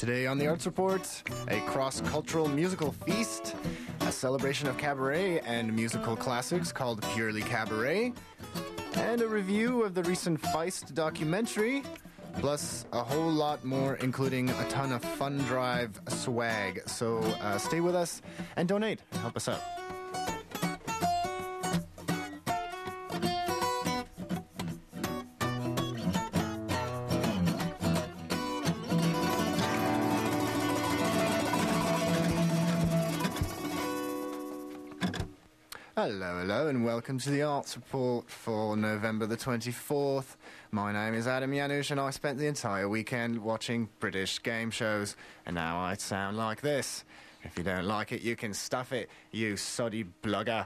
Today on the Arts Report, a cross cultural musical feast, a celebration of cabaret and musical classics called Purely Cabaret, and a review of the recent Feist documentary, plus a whole lot more, including a ton of fun drive swag. So uh, stay with us and donate. Help us out. Hello, hello, and welcome to the Arts Report for November the 24th. My name is Adam Yanush, and I spent the entire weekend watching British game shows, and now I sound like this. If you don't like it, you can stuff it, you soddy blugger.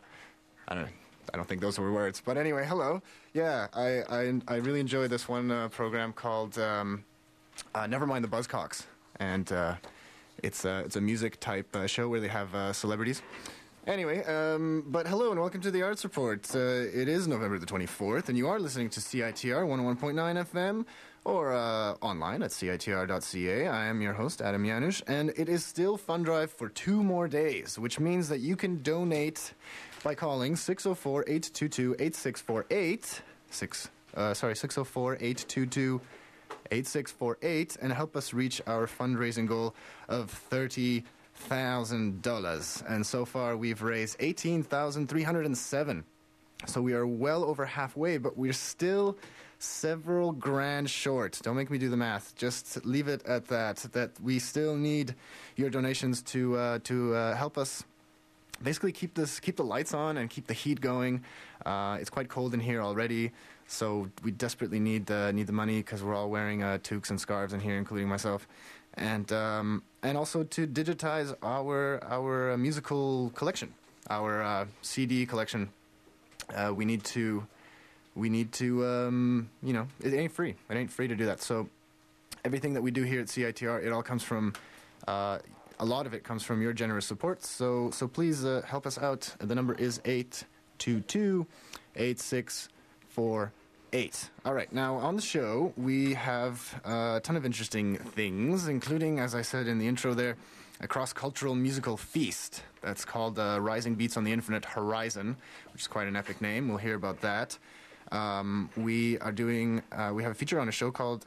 I don't I don't think those were words, but anyway, hello. Yeah, I I, I really enjoyed this one uh, program called um, uh, Never Mind the Buzzcocks, and uh, it's a it's a music type uh, show where they have uh, celebrities. Anyway, um, but hello and welcome to the Arts Report. Uh, it is November the 24th, and you are listening to CITR 101.9 FM or uh, online at CITR.ca. I am your host, Adam Yanush, and it is still Fun Drive for two more days, which means that you can donate by calling 604 822 8648. Six, uh, sorry, 604 822 8648 and help us reach our fundraising goal of 30 thousand dollars, and so far we've raised eighteen thousand three hundred and seven. So we are well over halfway, but we're still several grand short. Don't make me do the math. Just leave it at that. That we still need your donations to uh, to uh, help us basically keep this keep the lights on and keep the heat going. Uh, it's quite cold in here already, so we desperately need the need the money because we're all wearing uh, toques and scarves in here, including myself, and um, and also to digitize our our uh, musical collection, our uh, CD collection. Uh, we need to we need to um, you know it ain't free. It ain't free to do that. So everything that we do here at CITR, it all comes from uh, a lot of it comes from your generous support. So so please uh, help us out. The number is 822 8648. All right, now on the show, we have a ton of interesting things, including, as I said in the intro there, a cross cultural musical feast that's called uh, Rising Beats on the Infinite Horizon, which is quite an epic name. We'll hear about that. Um, we are doing, uh, we have a feature on a show called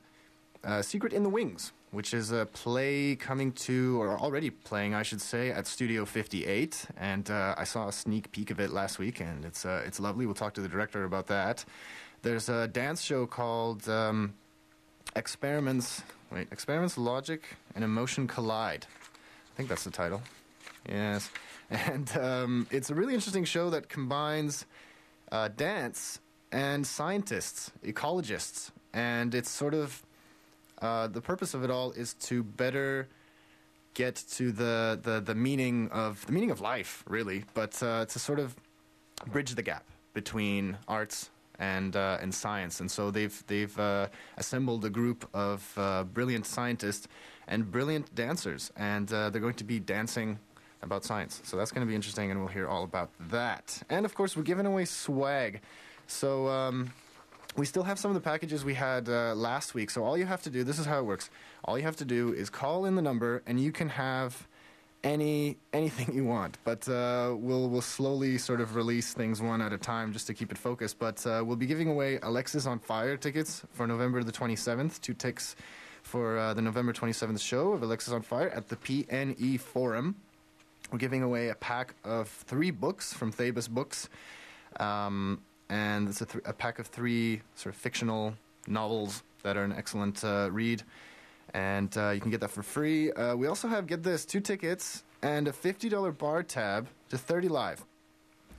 uh, Secret in the Wings, which is a play coming to, or already playing, I should say, at Studio 58. And uh, I saw a sneak peek of it last week, and it's uh, it's lovely. We'll talk to the director about that. There's a dance show called um, Experiments. Wait, Experiments, Logic, and Emotion Collide. I think that's the title. Yes, and um, it's a really interesting show that combines uh, dance and scientists, ecologists, and it's sort of uh, the purpose of it all is to better get to the, the, the meaning of the meaning of life, really, but uh, to sort of bridge the gap between arts and uh, and science. And so they've they've uh, assembled a group of uh, brilliant scientists and brilliant dancers, and uh, they're going to be dancing about science. So that's going to be interesting, and we'll hear all about that. And of course, we're giving away swag. So. Um, we still have some of the packages we had uh, last week. So all you have to do, this is how it works. All you have to do is call in the number, and you can have any anything you want. But uh, we'll we'll slowly sort of release things one at a time just to keep it focused. But uh, we'll be giving away Alexis on Fire tickets for November the 27th. Two ticks for uh, the November 27th show of Alexis on Fire at the PNE Forum. We're giving away a pack of three books from Thabus Books. Um, and it's a, th- a, pack of three sort of fictional novels that are an excellent uh, read. And uh, you can get that for free. Uh, we also have, get this, two tickets and a $50 bar tab to 30 Live,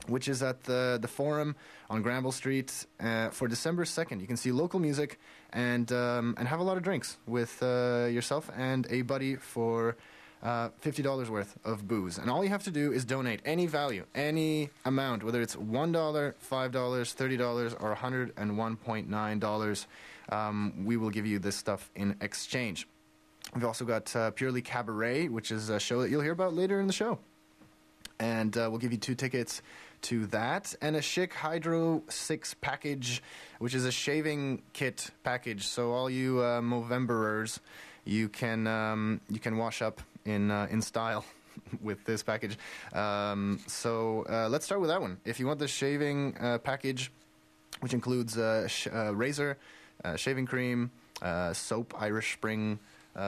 which is at the, the Forum on Granville Street uh, for December 2nd. You can see local music and, um, and have a lot of drinks with uh, yourself and a buddy for uh, $50 worth of booze. And all you have to do is donate any value, any amount, whether it's $1, $5, $30, or $101.9. Um, we will give you this stuff in exchange. We've also got uh, Purely Cabaret, which is a show that you'll hear about later in the show. And uh, we'll give you two tickets to that and a Schick Hydro 6 package, which is a shaving kit package. So, all you uh, Movemberers, you can um, you can wash up in uh, in style with this package. Um, so uh, let's start with that one. If you want the shaving uh, package, which includes uh, sh- uh, razor, uh, shaving cream, soap, Irish Spring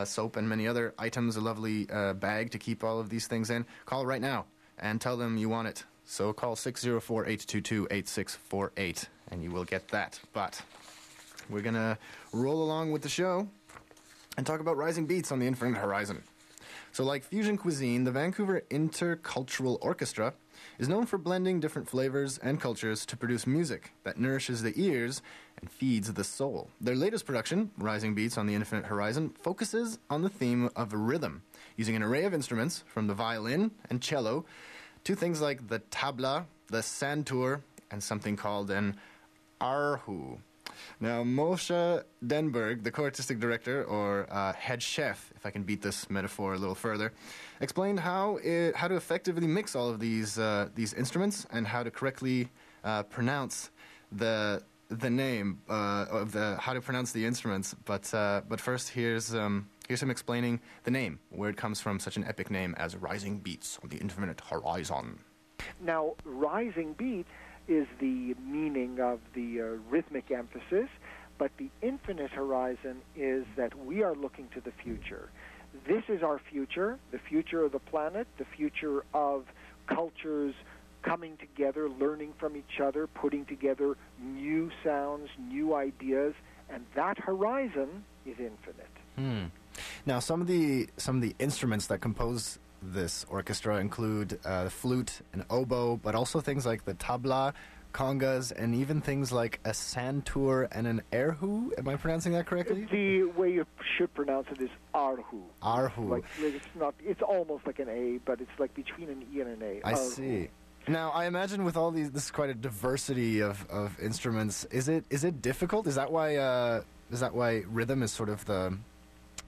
soap, and many other items, a lovely bag to keep all of these things in, call right now and tell them you want it. So call 604 822 8648 and you will get that. But we're going to roll along with the show and talk about rising beats on the infinite horizon. So, like fusion cuisine, the Vancouver Intercultural Orchestra is known for blending different flavors and cultures to produce music that nourishes the ears and feeds the soul. Their latest production, Rising Beats on the Infinite Horizon, focuses on the theme of rhythm, using an array of instruments from the violin and cello to things like the tabla, the santur, and something called an arhu. Now, Moshe Denburg, the co-artistic director, or uh, head chef, if I can beat this metaphor a little further, explained how it, how to effectively mix all of these uh, these instruments and how to correctly uh, pronounce the the name uh, of the how to pronounce the instruments. But uh, but first, here's um, here's him explaining the name, where it comes from, such an epic name as Rising Beats on the Infinite Horizon. Now, rising beat is the meaning of the uh, rhythmic emphasis, but the infinite horizon is that we are looking to the future. This is our future, the future of the planet, the future of cultures coming together, learning from each other, putting together new sounds, new ideas, and that horizon is infinite. Hmm. Now, some of the some of the instruments that compose this orchestra include uh, flute and oboe, but also things like the tabla, congas, and even things like a santur and an erhu. Am I pronouncing that correctly? The way you should pronounce it is arhu. Arhu. Like, like it's not. It's almost like an A, but it's like between an E and an A. I Arhu. see. Now, I imagine with all these, this is quite a diversity of, of instruments. Is it is it difficult? Is that why uh, is that why rhythm is sort of the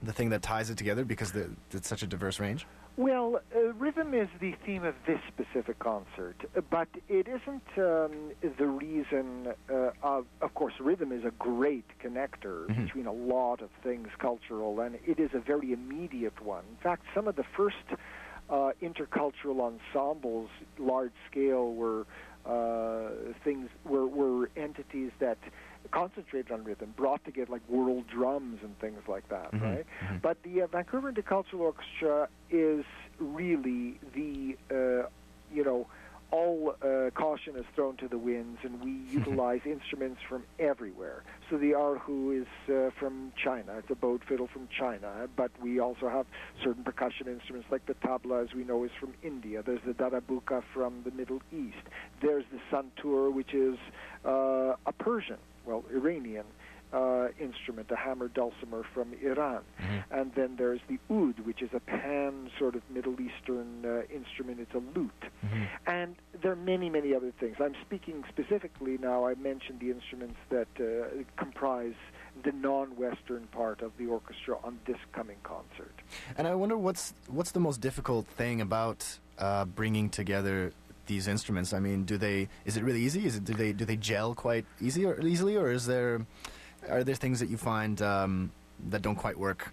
the thing that ties it together because the, it's such a diverse range? Well, uh, rhythm is the theme of this specific concert, but it isn't um, the reason. Uh, of, of course, rhythm is a great connector Mhm. between a lot of things cultural, and it is a very immediate one. In fact, some of the first uh, intercultural ensembles, large scale, were uh, things were, were entities that concentrated on rhythm, brought together like world drums and things like that, Mhm, right? mhm. But the uh, Vancouver Intercultural Orchestra is really the, uh, you know, all uh, caution is thrown to the winds, and we utilize instruments from everywhere. So the arhu is uh, from China; it's a bowed fiddle from China. But we also have certain percussion instruments, like the tabla, as we know, is from India. There's the darabuka from the Middle East. There's the santur, which is uh, a Persian, well, Iranian uh, instrument, a hammered dulcimer from Iran. Mm-hmm. And then there's the oud, which is a pan sort of Middle Eastern uh, instrument. It's a lute. Mm-hmm. And there are many, many other things. I'm speaking specifically now, I mentioned the instruments that uh, comprise the non-Western part of the orchestra on this coming concert. And I wonder what's what's the most difficult thing about uh, bringing together these instruments. I mean, do they? Is it really easy? Is it do they do they gel quite easy or easily, or is there are there things that you find um, that don't quite work?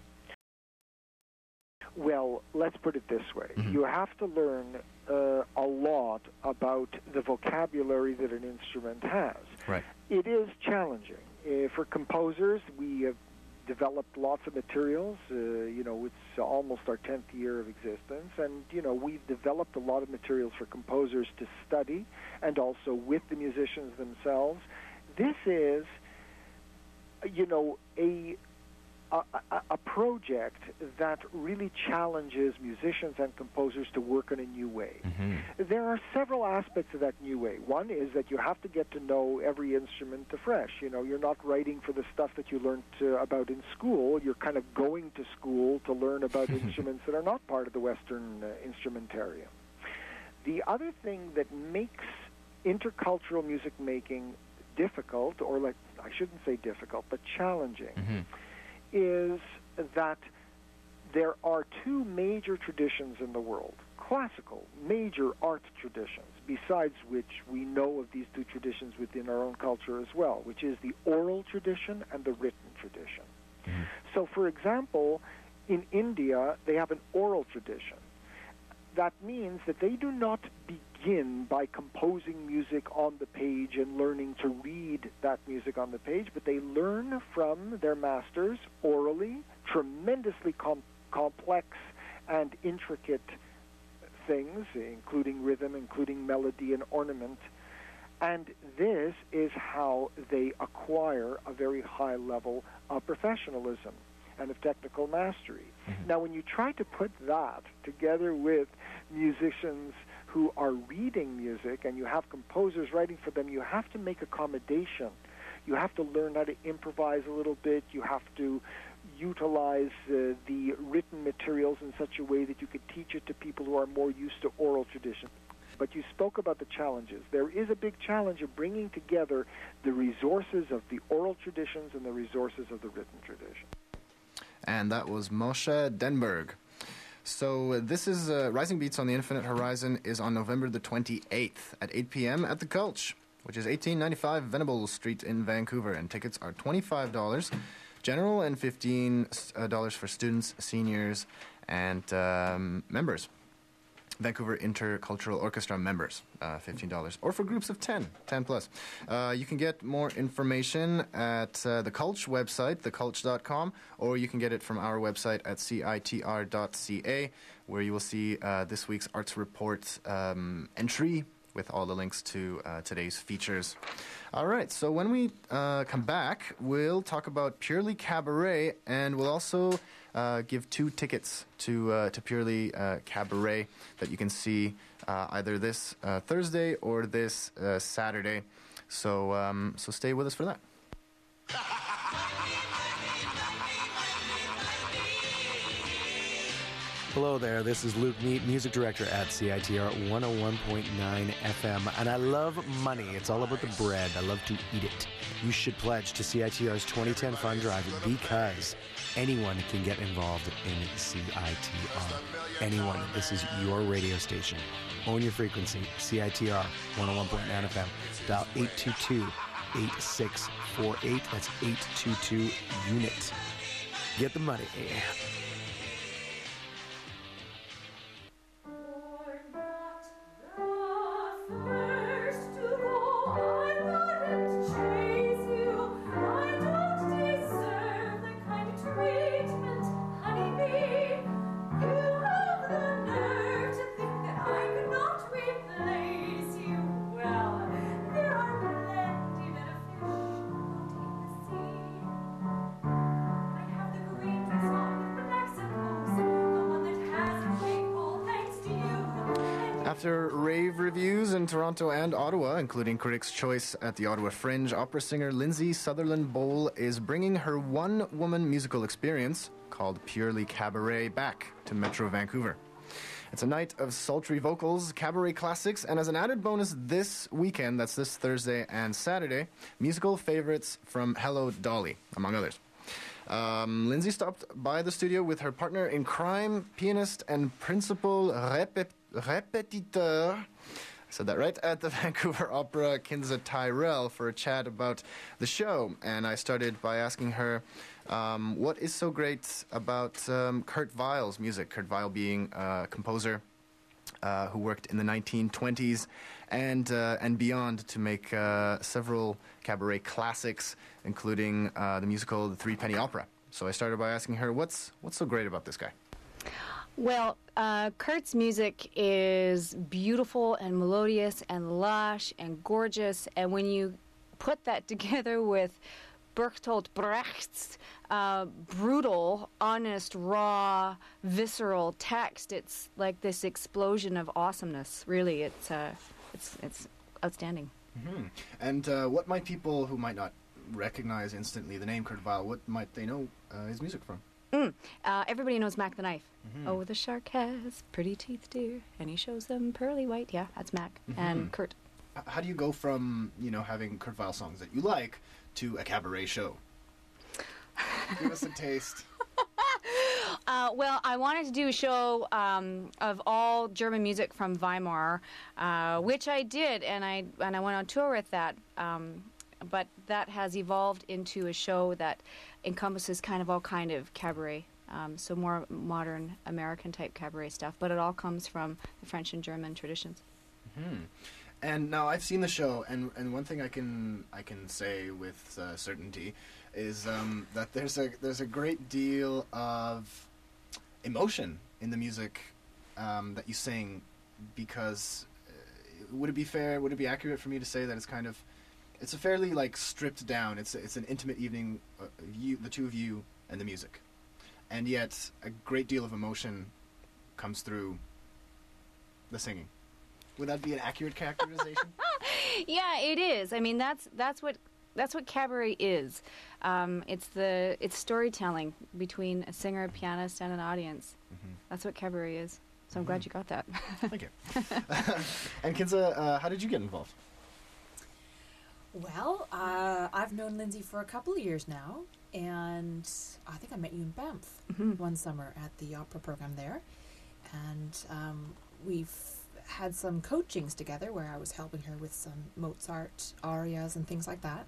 Well, let's put it this way. Mhm. You have to learn uh, a lot about the vocabulary that an instrument has. Right. It is challenging. Uh, for composers, we have developed lots of materials. Uh, you know, it's almost our 10th year of existence. And, you know, we've developed a lot of materials for composers to study and also with the musicians themselves. This is, you know, a a, a, project that really challenges musicians and composers to work in a new way. Mm-hmm. There are several aspects of that new way. One is that you have to get to know every instrument afresh. You know, you're not writing for the stuff that you learned uh, about in school. You're kind of going to school to learn about instruments that are not part of the Western uh, instrumentarium. The other thing that makes intercultural music making difficult, or like I shouldn't say difficult, but challenging, Mm-hmm. Is that there are two major traditions in the world classical, major art traditions, besides which we know of these two traditions within our own culture as well, which is the oral tradition and the written tradition. Mhm. So, for example, In India, they have an oral tradition. That means that they do not begin by composing music on the page and learning to read that music on the page, but they learn from their masters orally, tremendously com- complex and intricate things, including rhythm, including melody and ornament. And this is how they acquire a very high level of professionalism and of technical mastery. Mm-hmm. Now, when you try to put that together with musicians who are reading music and you have composers writing for them, you have to make accommodation. You have to learn how to improvise a little bit. You have to utilize uh, the written materials in such a way that you could teach it to people who are more used to oral tradition. But you spoke about the challenges. There is a big challenge of bringing together the resources of the oral traditions and the resources of the written tradition. And that was Moshe Denburg. So uh, this is uh, Rising Beats on the Infinite Horizon is on November the 28th at 8 p.m. at the Cultch, which is 1895 Venables Street in Vancouver, and tickets are $25 general and $15 uh, for students, seniors, and um, members. Vancouver Intercultural Orchestra members, uh, $15. Or for groups of 10, 10 plus. Uh, you can get more information at uh, the Cultch website, thecultch.com, or you can get it from our website at citr.ca, where you will see uh, this week's Arts Report um, entry with all the links to uh, today's features. All right, so when we uh, come back, we'll talk about Purely Cabaret, and we'll also uh, give two tickets to uh, to Purely uh, Cabaret that you can see uh, either this Thursday or this Saturday. So um, so stay with us for that. Hello there, this is Luke Mead, music director at CITR 101.9 FM. And I love money. It's all about the bread. I love to eat it. You should pledge to CITR's 2010 Fund Drive because anyone can get involved in CITR. Anyone. This is your radio station. Own your frequency. CITR 101.9 FM. Dial 822 8648. That's 822 unit. Get the money. Toronto and Ottawa, including Critics' Choice at the Ottawa Fringe, opera singer Lindsay Sutherland Boal is bringing her one woman musical experience called Purely Cabaret back to Metro Vancouver. It's a night of sultry vocals, cabaret classics, and as an added bonus this weekend, that's this Thursday and Saturday, musical favorites from Hello Dolly, among others. Um, Lindsay stopped by the studio with her partner in crime, pianist and principal repet- repetiteur. Said that right at the Vancouver Opera, Kinza Tyrrell, for a chat about the show. And I started by asking her um, what is so great about um, Kurt Weill's music. Kurt Weill being a composer uh, who worked in the 1920s and uh, and beyond to make uh, several cabaret classics, including uh, the musical The Three Penny Opera. So I started by asking her, "What's what's so great about this guy?" Well, uh, Kurt's music is beautiful and melodious and lush and gorgeous, and when you put that together with Bertolt Brecht's uh, brutal, honest, raw, visceral text, it's like this explosion of awesomeness. Really, it's uh, it's it's outstanding. Mm-hmm. And uh, what might people who might not recognize instantly the name Kurt Weill, what might they know uh, his music from? Mm. Uh, everybody knows Mack the Knife. Mm-hmm. Oh, the shark has pretty teeth, dear, and he shows them pearly white. Yeah, that's Mac mm-hmm. and Kurt. How do you go from you know having Kurt Weill songs that you like to a cabaret show? Give us a taste. Uh, well, I wanted to do a show um, of all German music from Weimar, uh, which I did, and I and I went on tour with that. Um, but that has evolved into a show that encompasses kind of all kind of cabaret Um, so more modern American type cabaret stuff, but it all comes from the French and German traditions. Hmm. And now I've seen the show, and, and one thing I can I can say with uh, certainty is um, that there's a there's a great deal of emotion in the music um, that you sing, because uh, would it be fair? Would it be accurate for me to say that it's kind of it's a fairly like stripped down. It's it's an intimate evening, uh, you the two of you and the music, and yet a great deal of emotion comes through the singing. Would that be an accurate characterization? yeah, it is. I mean, that's that's what that's what cabaret is. Um, it's the it's storytelling between a singer, a pianist, and an audience. Mhm. That's what cabaret is. So I'm glad you got that. Thank you. and Kinza, uh, how did you get involved? Well, uh, I've known Lindsay for a couple of years now, and I think I met you in Banff Mhm. one summer at the opera program there, and um, we've had some coachings together where I was helping her with some Mozart arias and things like that.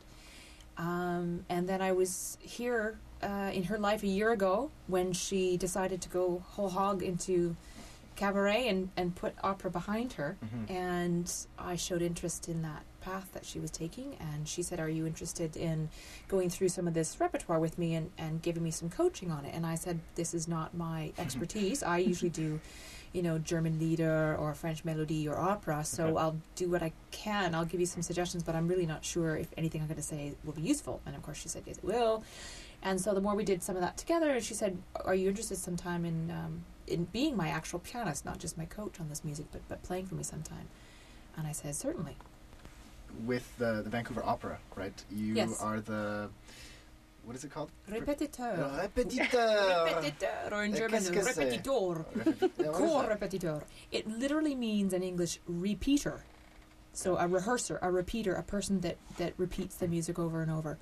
Um, and then I was here uh, in her life a year ago when she decided to go whole hog into cabaret and, and put opera behind her. Mhm. And I showed interest in that path that she was taking. And she said, Are you interested in going through some of this repertoire with me and, and giving me some coaching on it? And I said, This is not my expertise. I usually do, you know, German lieder or French melody or opera. So Okay. I'll do what I can. I'll give you some suggestions, but I'm really not sure if anything I'm going to say will be useful. And of course, she said, Yes, it will. And so the more we did some of that together, and she said, "Are you interested sometime in um, in being my actual pianist, not just my coach on this music, but but playing for me sometime?" And I said, "Certainly." With the the Vancouver Opera, right? You Yes. are the what is it called? Répétiteur. Repetiteur. Répétiteur, or in Uh, German, qu'est-ce répétiteur. Yeah, what is Core repetiteur. It literally means in English repeater. So a rehearser, a repeater, a person that, that repeats the music over and over.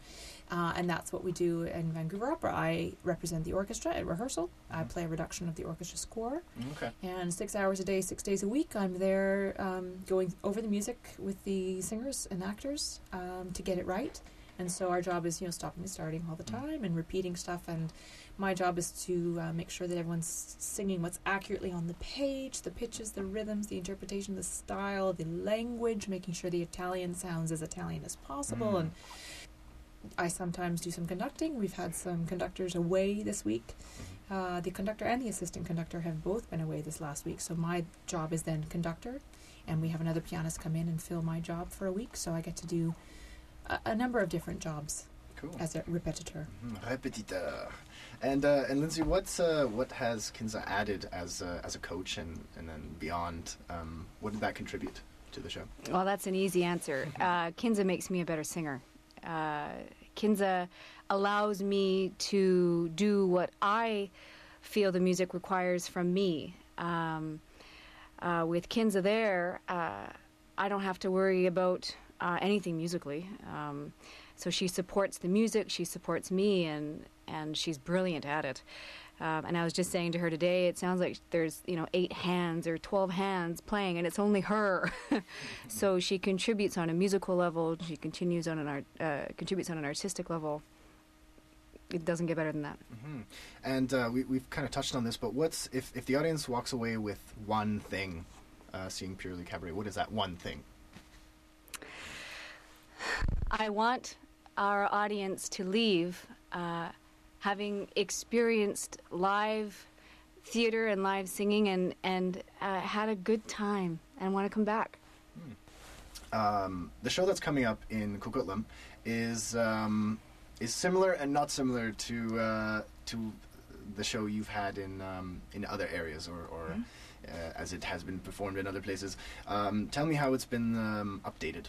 Uh, and that's what we do in Vancouver Opera. I represent the orchestra at rehearsal. I Mhm. play a reduction of the orchestra score. Okay. And six hours a day, six days a week, I'm there um, going over the music with the singers and actors um, to get it right. And so our job is, you know, stopping and starting all the Mm. time and repeating stuff. And my job is to uh, make sure that everyone's singing what's accurately on the page, the pitches, the rhythms, the interpretation, the style, the language, making sure the Italian sounds as Italian as possible. Mm. And I sometimes do some conducting. We've had some conductors away this week. Uh, the conductor and the assistant conductor have both been away this last week, so my job is then conductor, and we have another pianist come in and fill my job for a week, so I get to do a, a number of different jobs Cool. as a repetiteur. Mhm, Repetiteur. And uh, and Lindsay, what's uh, what has Kinza added as a, as a coach and and then beyond? Um, what did that contribute to the show? Well, that's an easy answer. Uh, Kinza makes me a better singer. Uh, Kinza allows me to do what I feel the music requires from me. Um, uh, with Kinza there, uh, I don't have to worry about uh, anything musically. Um, so she supports the music, she supports me, and and she's brilliant at it. Um, and I was just saying to her today, it sounds like there's you know eight hands or twelve hands playing, and it's only her. so she contributes on a musical level. She continues on an art, uh, contributes on an artistic level. It doesn't get better than that. hmm And uh, we, we've kind of touched on this, but what's if, if the audience walks away with one thing, uh, seeing purely cabaret? What is that one thing? I want our audience to leave uh, having experienced live theater and live singing and and uh, had a good time and want to come back. Um, the show that's coming up in Coquitlam is um, is similar and not similar to uh, to the show you've had in um, in other areas or, or uh, as it has been performed in other places. Um, tell me how it's been um, updated.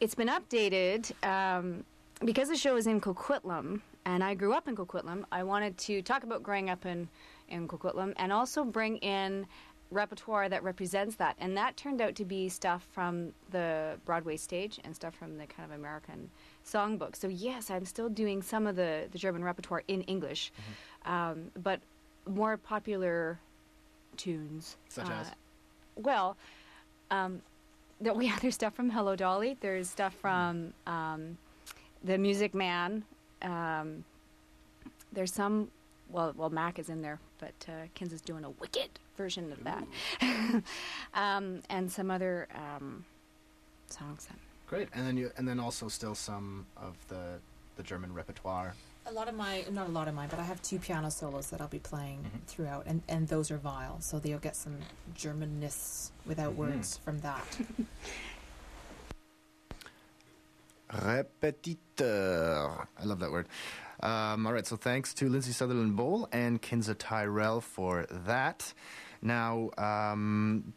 It's been updated um, because the show is in Coquitlam, and I grew up in Coquitlam. I wanted to talk about growing up in in Coquitlam, and also bring in repertoire that represents that. And that turned out to be stuff from the Broadway stage and stuff from the kind of American songbook. So yes, I'm still doing some of the the German repertoire in English, um, but more popular tunes. Such as? Well, um, there, we have there's stuff from Hello Dolly. There's stuff from um, the Music Man. Um, there's some well, well, Mac is in there, but uh, Kins is doing a wicked version of that, um, and some other um, songs. That Great, and then you, and then also still some of the the German repertoire. A lot of my, not a lot of mine, but I have two piano solos that I'll be playing Mhm. throughout, and, and those are Weill, so they'll get some Germanness without Mhm. words from that. Repetiteur. I love that word. Um, all right, so thanks to Lindsay Sutherland Boal and Kinza Tyrrell for that. Now, um,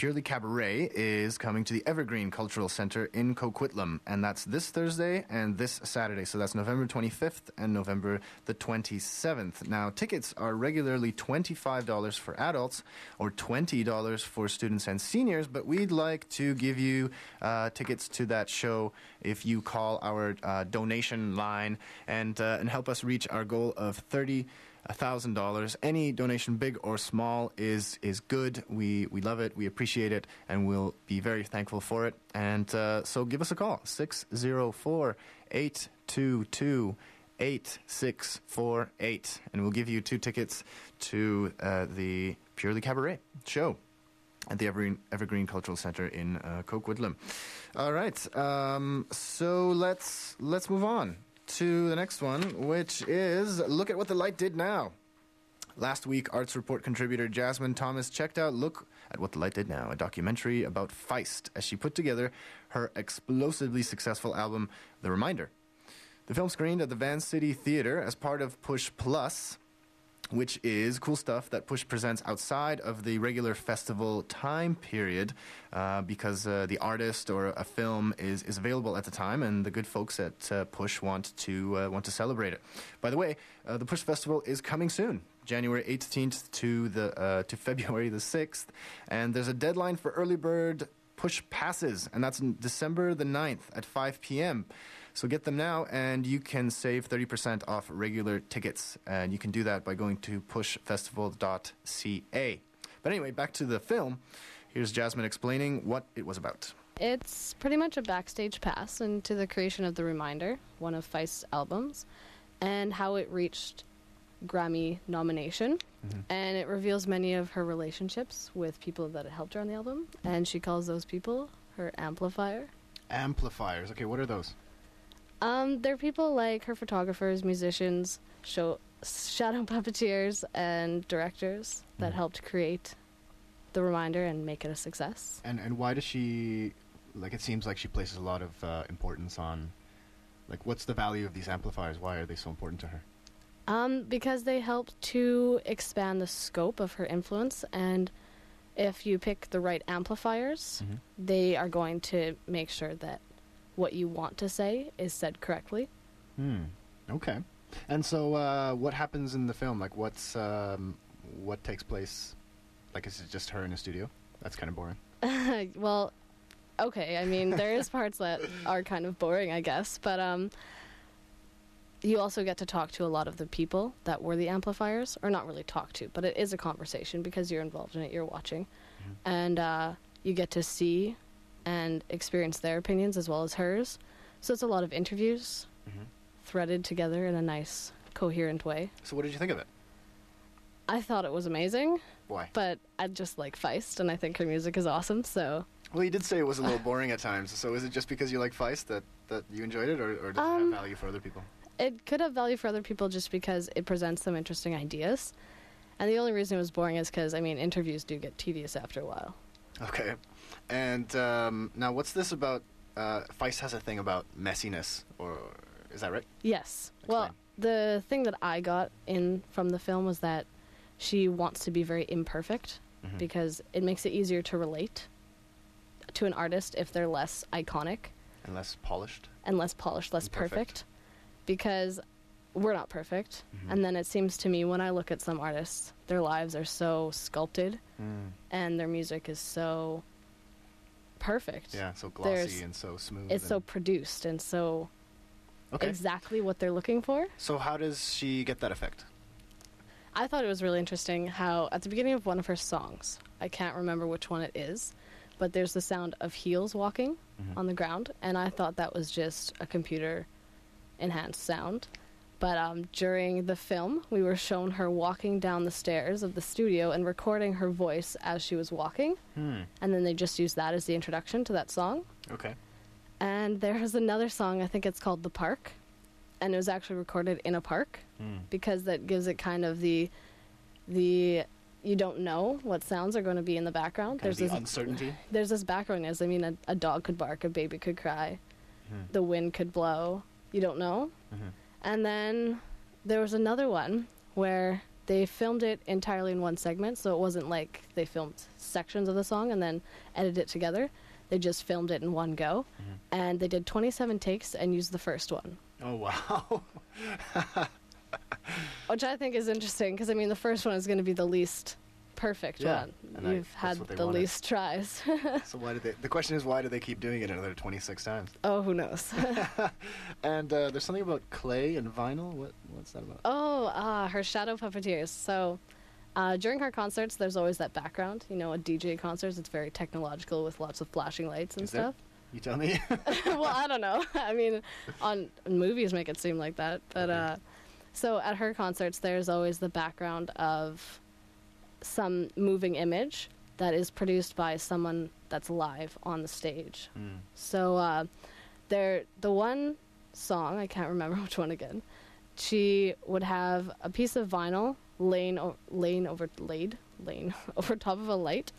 Purely Cabaret is coming to the Evergreen Cultural Center in Coquitlam, and that's this Thursday and this Saturday. So that's November 25th and November the 27th. Now, tickets are regularly $25 for adults or $20 for students and seniors, but we'd like to give you uh, tickets to that show if you call our uh, donation line and, uh, and help us reach our goal of 30 thousand dollars. Any donation, big or small, is is good. We we love it. We appreciate it, and we'll be very thankful for it. And uh, so, give us a call 604 822 8648 and we'll give you two tickets to uh, the Purely Cabaret show at the Evergreen, Evergreen Cultural Center in uh, Coquitlam. All right, um, so let's let's move on to the next one, which is look at what the light did now. Last week, Arts Report contributor Jasmine Thomas checked out Look at What the Light Did Now, a documentary about Feist, as she put together her explosively successful album, The Reminder. The film screened at the Vancity Theatre as part of Push Plus, which is cool stuff that Push presents outside of the regular festival time period uh, because uh, the artist or a film is, is available at the time and the good folks at uh, Push want to, uh, want to celebrate it. By the way, uh, the Push Festival is coming soon. January 18th to the uh, to February the 6th, and there's a deadline for early bird push passes, and that's December the 9th at 5 p.m. So get them now, and you can save 30% off regular tickets. And you can do that by going to pushfestival.ca. But anyway, back to the film. Here's Jasmine explaining what it was about. It's pretty much a backstage pass into the creation of The Reminder, one of Feist's albums, and how it reached Grammy nomination. Mm-hmm. And it reveals many of her relationships with people that helped her on the album, and she calls those people her amplifier. Amplifiers. Okay, what are those? Um, they're people like her photographers, musicians, show shadow puppeteers, and directors that Mhm. helped create the reminder and make it a success. And and why does she like? It seems like she places a lot of uh, importance on like what's the value of these amplifiers? Why are they so important to her? Um, because they help to expand the scope of her influence, and if you pick the right amplifiers, Mhm. they are going to make sure that what you want to say is said correctly. Hmm. Okay. And so, uh, what happens in the film? Like, what's um, what takes place? Like, is it just her in a studio? That's kind of boring. well, okay. I mean, there is parts that are kind of boring, I guess, but um, you also get to talk to a lot of the people that were the amplifiers, or not really talk to, but it is a conversation because you're involved in it. You're watching, Mhm. and uh, you get to see and experience their opinions as well as hers. So it's a lot of interviews Mhm. threaded together in a nice, coherent way. So, what did you think of it? I thought it was amazing, Why? but I just like Feist, and I think her music is awesome. So Well, you did say it was a little boring at times. So is it just because you like Feist that, that you enjoyed it, or, or does it Um, have value for other people? it could have value for other people just because it presents some interesting ideas. And the only reason it was boring is because, I mean, interviews do get tedious after a while. Okay. And um, now, what's this about? Uh, Feist has a thing about messiness, or is that right? Yes. Well, the thing that I got in from the film was that she wants to be very imperfect Mm-hmm. Mhm. because it makes it easier to relate to an artist if they're less iconic And less polished. and less polished, less perfect. perfect. Because we're not perfect. Mm-hmm. And then it seems to me when I look at some artists, their lives are so sculpted Mm. and their music is so perfect. Yeah, so glossy There's- and so smooth. It's so produced and so okay. exactly what they're looking for. So how does she get that effect? I thought it was really interesting how at the beginning of one of her songs, I can't remember which one it is, but there's the sound of heels walking Mm-hmm. Mhm. on the ground, and I thought that was just a computer enhanced sound. But um, during the film, we were shown her walking down the stairs of the studio and recording her voice as she was walking. Hmm. And then they just used that as the introduction to that song. Okay. And there's another song, I think it's called The Park. And it was actually recorded in a park Hmm. because that gives it kind of the the you don't know what sounds are going to be in the background. Kind there's the this uncertainty. there's this background noise. I mean, a, a dog could bark, a baby could cry, Hmm. the wind could blow. You don't know. Mhm. And then there was another one where they filmed it entirely in one segment, so it wasn't like they filmed sections of the song and then edited it together. They just filmed it in one go, Mm-hmm. and they did 27 takes and used the first one, Oh wow. which I think is interesting because I mean the first one is going to be the least perfect Yeah, one. I- You've that's had the wanted. least tries. so why did they? The question is, why do they keep doing it another 26 times? oh, who knows? And uh, there's something about clay and vinyl. What? What's that about? Oh, ah, her shadow puppeteers. So, uh, during her concerts, there's always that background. You know, at DJ concerts, it's very technological with lots of flashing lights and Is there? stuff. You tell me. well, I don't know. I mean, on movies make it seem like that, but uh, so at her concerts, there's always the background of some moving image that is produced by someone that's live on the stage. Hmm. So uh, there, the one song I can't remember which one again. She would have a piece of vinyl laying o- laying over laid laying over top of a light,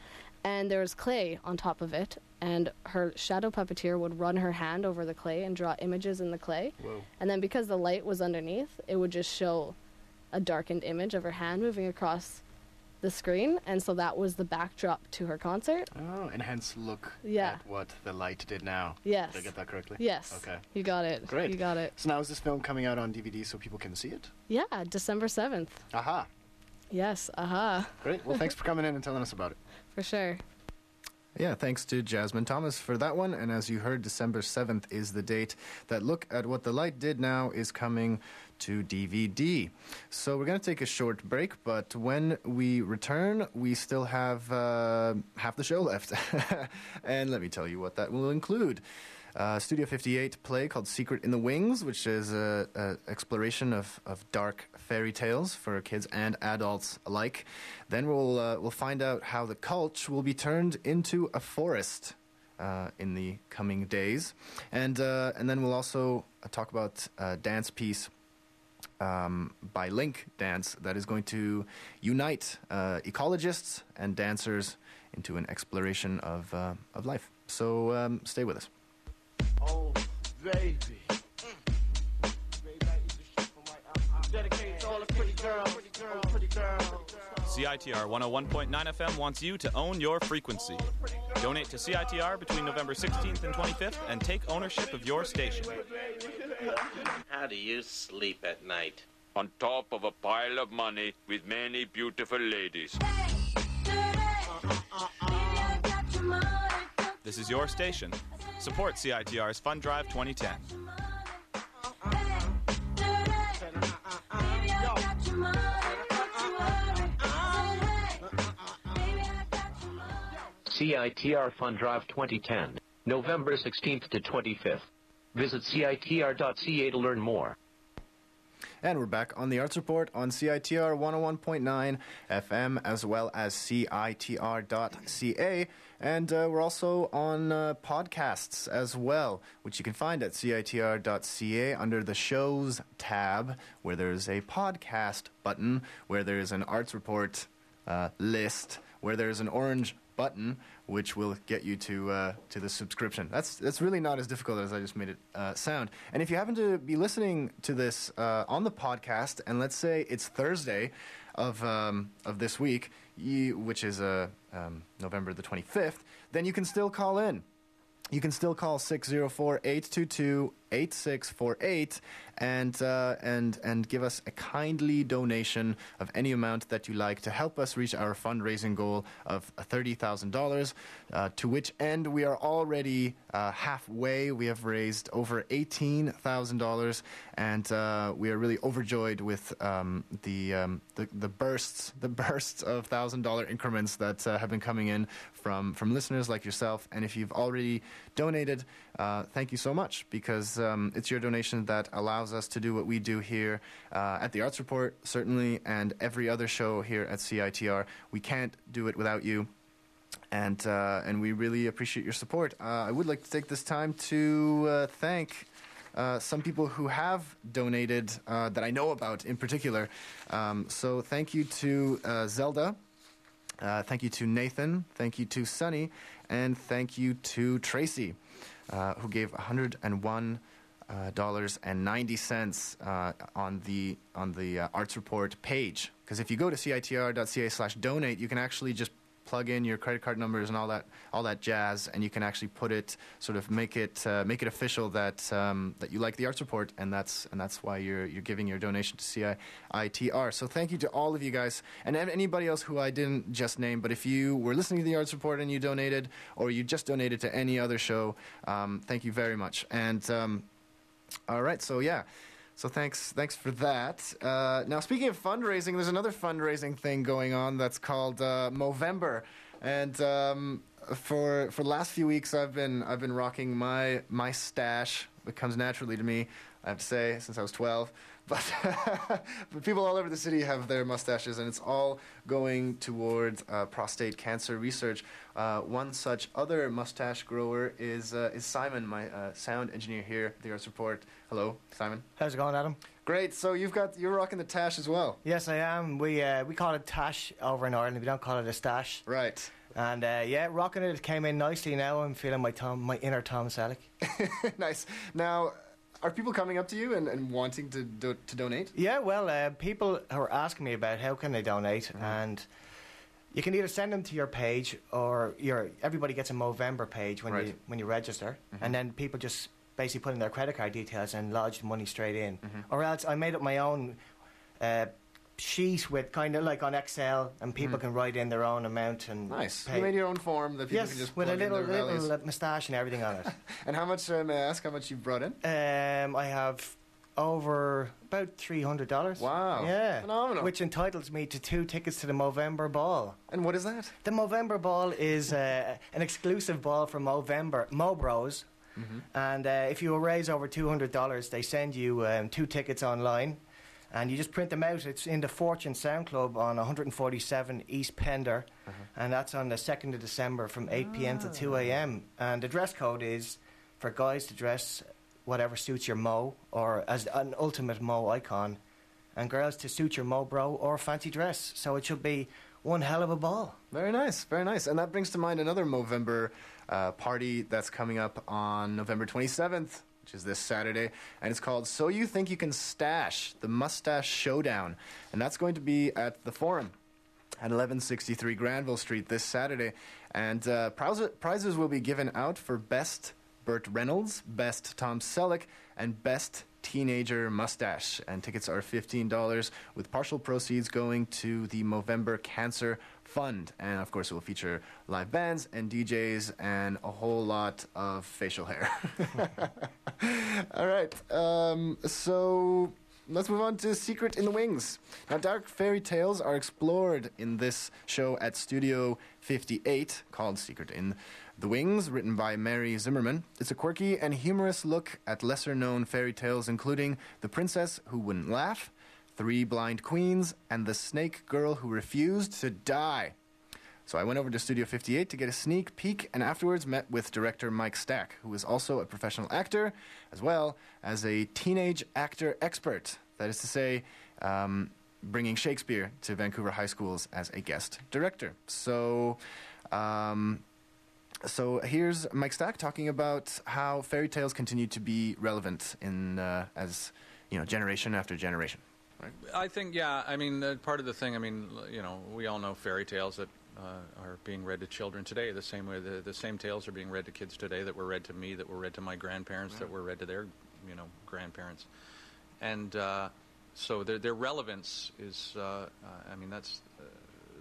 and there was clay on top of it. And her shadow puppeteer would run her hand over the clay and draw images in the clay. Whoa. And then because the light was underneath, it would just show a darkened image of her hand moving across the screen. And so that was the backdrop to her concert. Oh, and hence look Yeah. at what the light did now. Yes. Did I get that correctly? Yes. Okay. You got it. Great. You got it. So now is this film coming out on DVD so people can see it? Yeah, December 7th. Aha. Yes, aha, Great. Well, thanks for coming in and telling us about it. for sure. Yeah, thanks to Jasmine Thomas for that one. And as you heard, December 7th is the date that Look at What the Light Did Now is coming to DVD. So we're going to take a short break, but when we return, we still have uh, half the show left. and let me tell you what that will include. Uh, Studio 58 play called Secret in the Wings, which is a, a exploration of, of dark fairy tales for kids and adults alike. Then we'll uh, we'll find out how the Cultch will be turned into a forest uh, in the coming days, and uh, and then we'll also uh, talk about a dance piece um, by Link Dance that is going to unite uh, ecologists and dancers into an exploration of uh, of life. So um, stay with us. Oh, baby. All the pretty girls, all the pretty girls. CITR 101.9 FM wants you to own your frequency. Donate to CITR between November 16th and 25th and take ownership of your station. How do you sleep at night? on top of a pile of money with many beautiful ladies. This is your station. Support CITR's Fund Drive 2010. CITR Fund Drive 2010, November 16th to 25th. Visit CITR.ca to learn more. And we're back on the Arts Report on CITR 101.9 FM as well as CITR.ca. And uh, we're also on uh, podcasts as well, which you can find at CITR.ca under the Shows tab, where there's a podcast button, where there's an Arts Report uh, list, where there's an orange button, which will get you to uh, to the subscription. That's that's really not as difficult as I just made it uh, sound. And if you happen to be listening to this uh, on the podcast, and let's say it's Thursday of um, of this week, you, which is uh, um, November the 25th, then you can still call in. You can still call 604-822-8648 and uh, and and give us a kindly donation of any amount that you like to help us reach our fundraising goal of thirty thousand uh, dollars. To which end we are already uh, halfway. We have raised over eighteen thousand dollars, and uh, we are really overjoyed with um, the, um, the the bursts the bursts of thousand dollar increments that uh, have been coming in from from listeners like yourself. And if you've already donated, uh, thank you so much because um, it's your donation that allows us to do what we do here uh, at the Arts Report, certainly, and every other show here at CITR. We can't do it without you and uh, and we really appreciate your support. Uh, I would like to take this time to uh, thank. Uh, some people who have donated uh, that I know about in particular. Um, so, thank you to uh, Zelda, uh, thank you to Nathan, thank you to Sunny, and thank you to Tracy, uh, who gave 101 uh, dollars and ninety cents uh, on the on the uh, Arts Report page. Because if you go to citr.ca/donate, you can actually just plug in your credit card numbers and all that all that jazz, and you can actually put it sort of make it uh, make it official that um, that you like the Arts Report, and that's and that's why you're you're giving your donation to CITR. So thank you to all of you guys and anybody else who I didn't just name. But if you were listening to the Arts Report and you donated, or you just donated to any other show, um, thank you very much. And um, all right, so yeah. So thanks, thanks for that. Uh, now, speaking of fundraising, there's another fundraising thing going on that's called uh, Movember, and um, for for the last few weeks, I've been I've been rocking my my stash. It comes naturally to me, I have to say, since I was 12. But, but people all over the city have their mustaches, and it's all going towards uh, prostate cancer research. Uh, one such other mustache grower is uh, is Simon, my uh, sound engineer here at the Arts Report. Hello, Simon. How's it going, Adam? Great. So you've got you're rocking the tash as well. Yes, I am. We uh, we call it tash over in Ireland. We don't call it a stash. Right. And uh, yeah, rocking it. It came in nicely. Now I'm feeling my Tom, my inner Tom Selleck. nice. Now, are people coming up to you and, and wanting to do, to donate? Yeah, well, uh, people are asking me about how can they donate, and you can either send them to your page or your. Everybody gets a Movember page when you when you register, Mhm. and then people just basically put in their credit card details and lodge the money straight in. Mhm. Or else I made up my own. Uh, sheet with kind of like on Excel, and people Mhm. can write in their own amount and Nice. pay. You made your own form that people yes, can just with a little little moustache and everything on it. And how much? Uh, may I ask how much you brought in? Um, I have over about three hundred dollars. Wow. Yeah, Phenomenal. Which entitles me to two tickets to the Movember Ball. And what is that? The Movember Ball is uh, an exclusive ball for Movember Mobros, Mm-hmm. and uh, if you raise over two hundred dollars, they send you um, two tickets online. And you just print them out. It's in the Fortune Sound Club on 147 East Pender, Uh-huh. and that's on the 2nd of December from 8 p.m. to 2 a.m. And the dress code is for guys to dress whatever suits your mo, or as an ultimate mo icon, and girls to suit your mo bro or fancy dress. So it should be one hell of a ball. Very nice, very nice. And that brings to mind another Movember uh, party that's coming up on November 27th, which is this Saturday. And it's called So You Think You Can Stash, the Mustache Showdown. And that's going to be at the Forum at 1163 Granville Street this Saturday. And uh, prizes, prizes will be given out for Best Burt Reynolds, Best Tom Selleck, and Best Teenager Mustache. And tickets are $15 with partial proceeds going to the Movember Cancer Fund. And of course, it will feature live bands and DJs and a whole lot of facial hair. All right. Um, so let's move on to Secret in the Wings. Now, dark fairy tales are explored in this show at Studio 58 called Secret in the Wings, written by Mary Zimmerman. It's a quirky and humorous look at lesser known fairy tales, including The Princess Who Wouldn't Laugh, Three Blind Queens, and The Snake Girl Who Refused to Die. So I went over to Studio 58 to get a sneak peek and afterwards met with director Mike Stack, who is also a professional actor as well as a teenage actor expert. That is to say, um, bringing Shakespeare to Vancouver high schools as a guest director. So. Um, so here's Mike Stack talking about how fairy tales continue to be relevant in uh, as you know generation after generation. Right? I think, yeah. I mean, uh, part of the thing. I mean, you know, we all know fairy tales that uh, are being read to children today. The same way the, the same tales are being read to kids today that were read to me, that were read to my grandparents, that were read to their, you know, grandparents, and uh, so their their relevance is. Uh, uh, I mean, that's uh,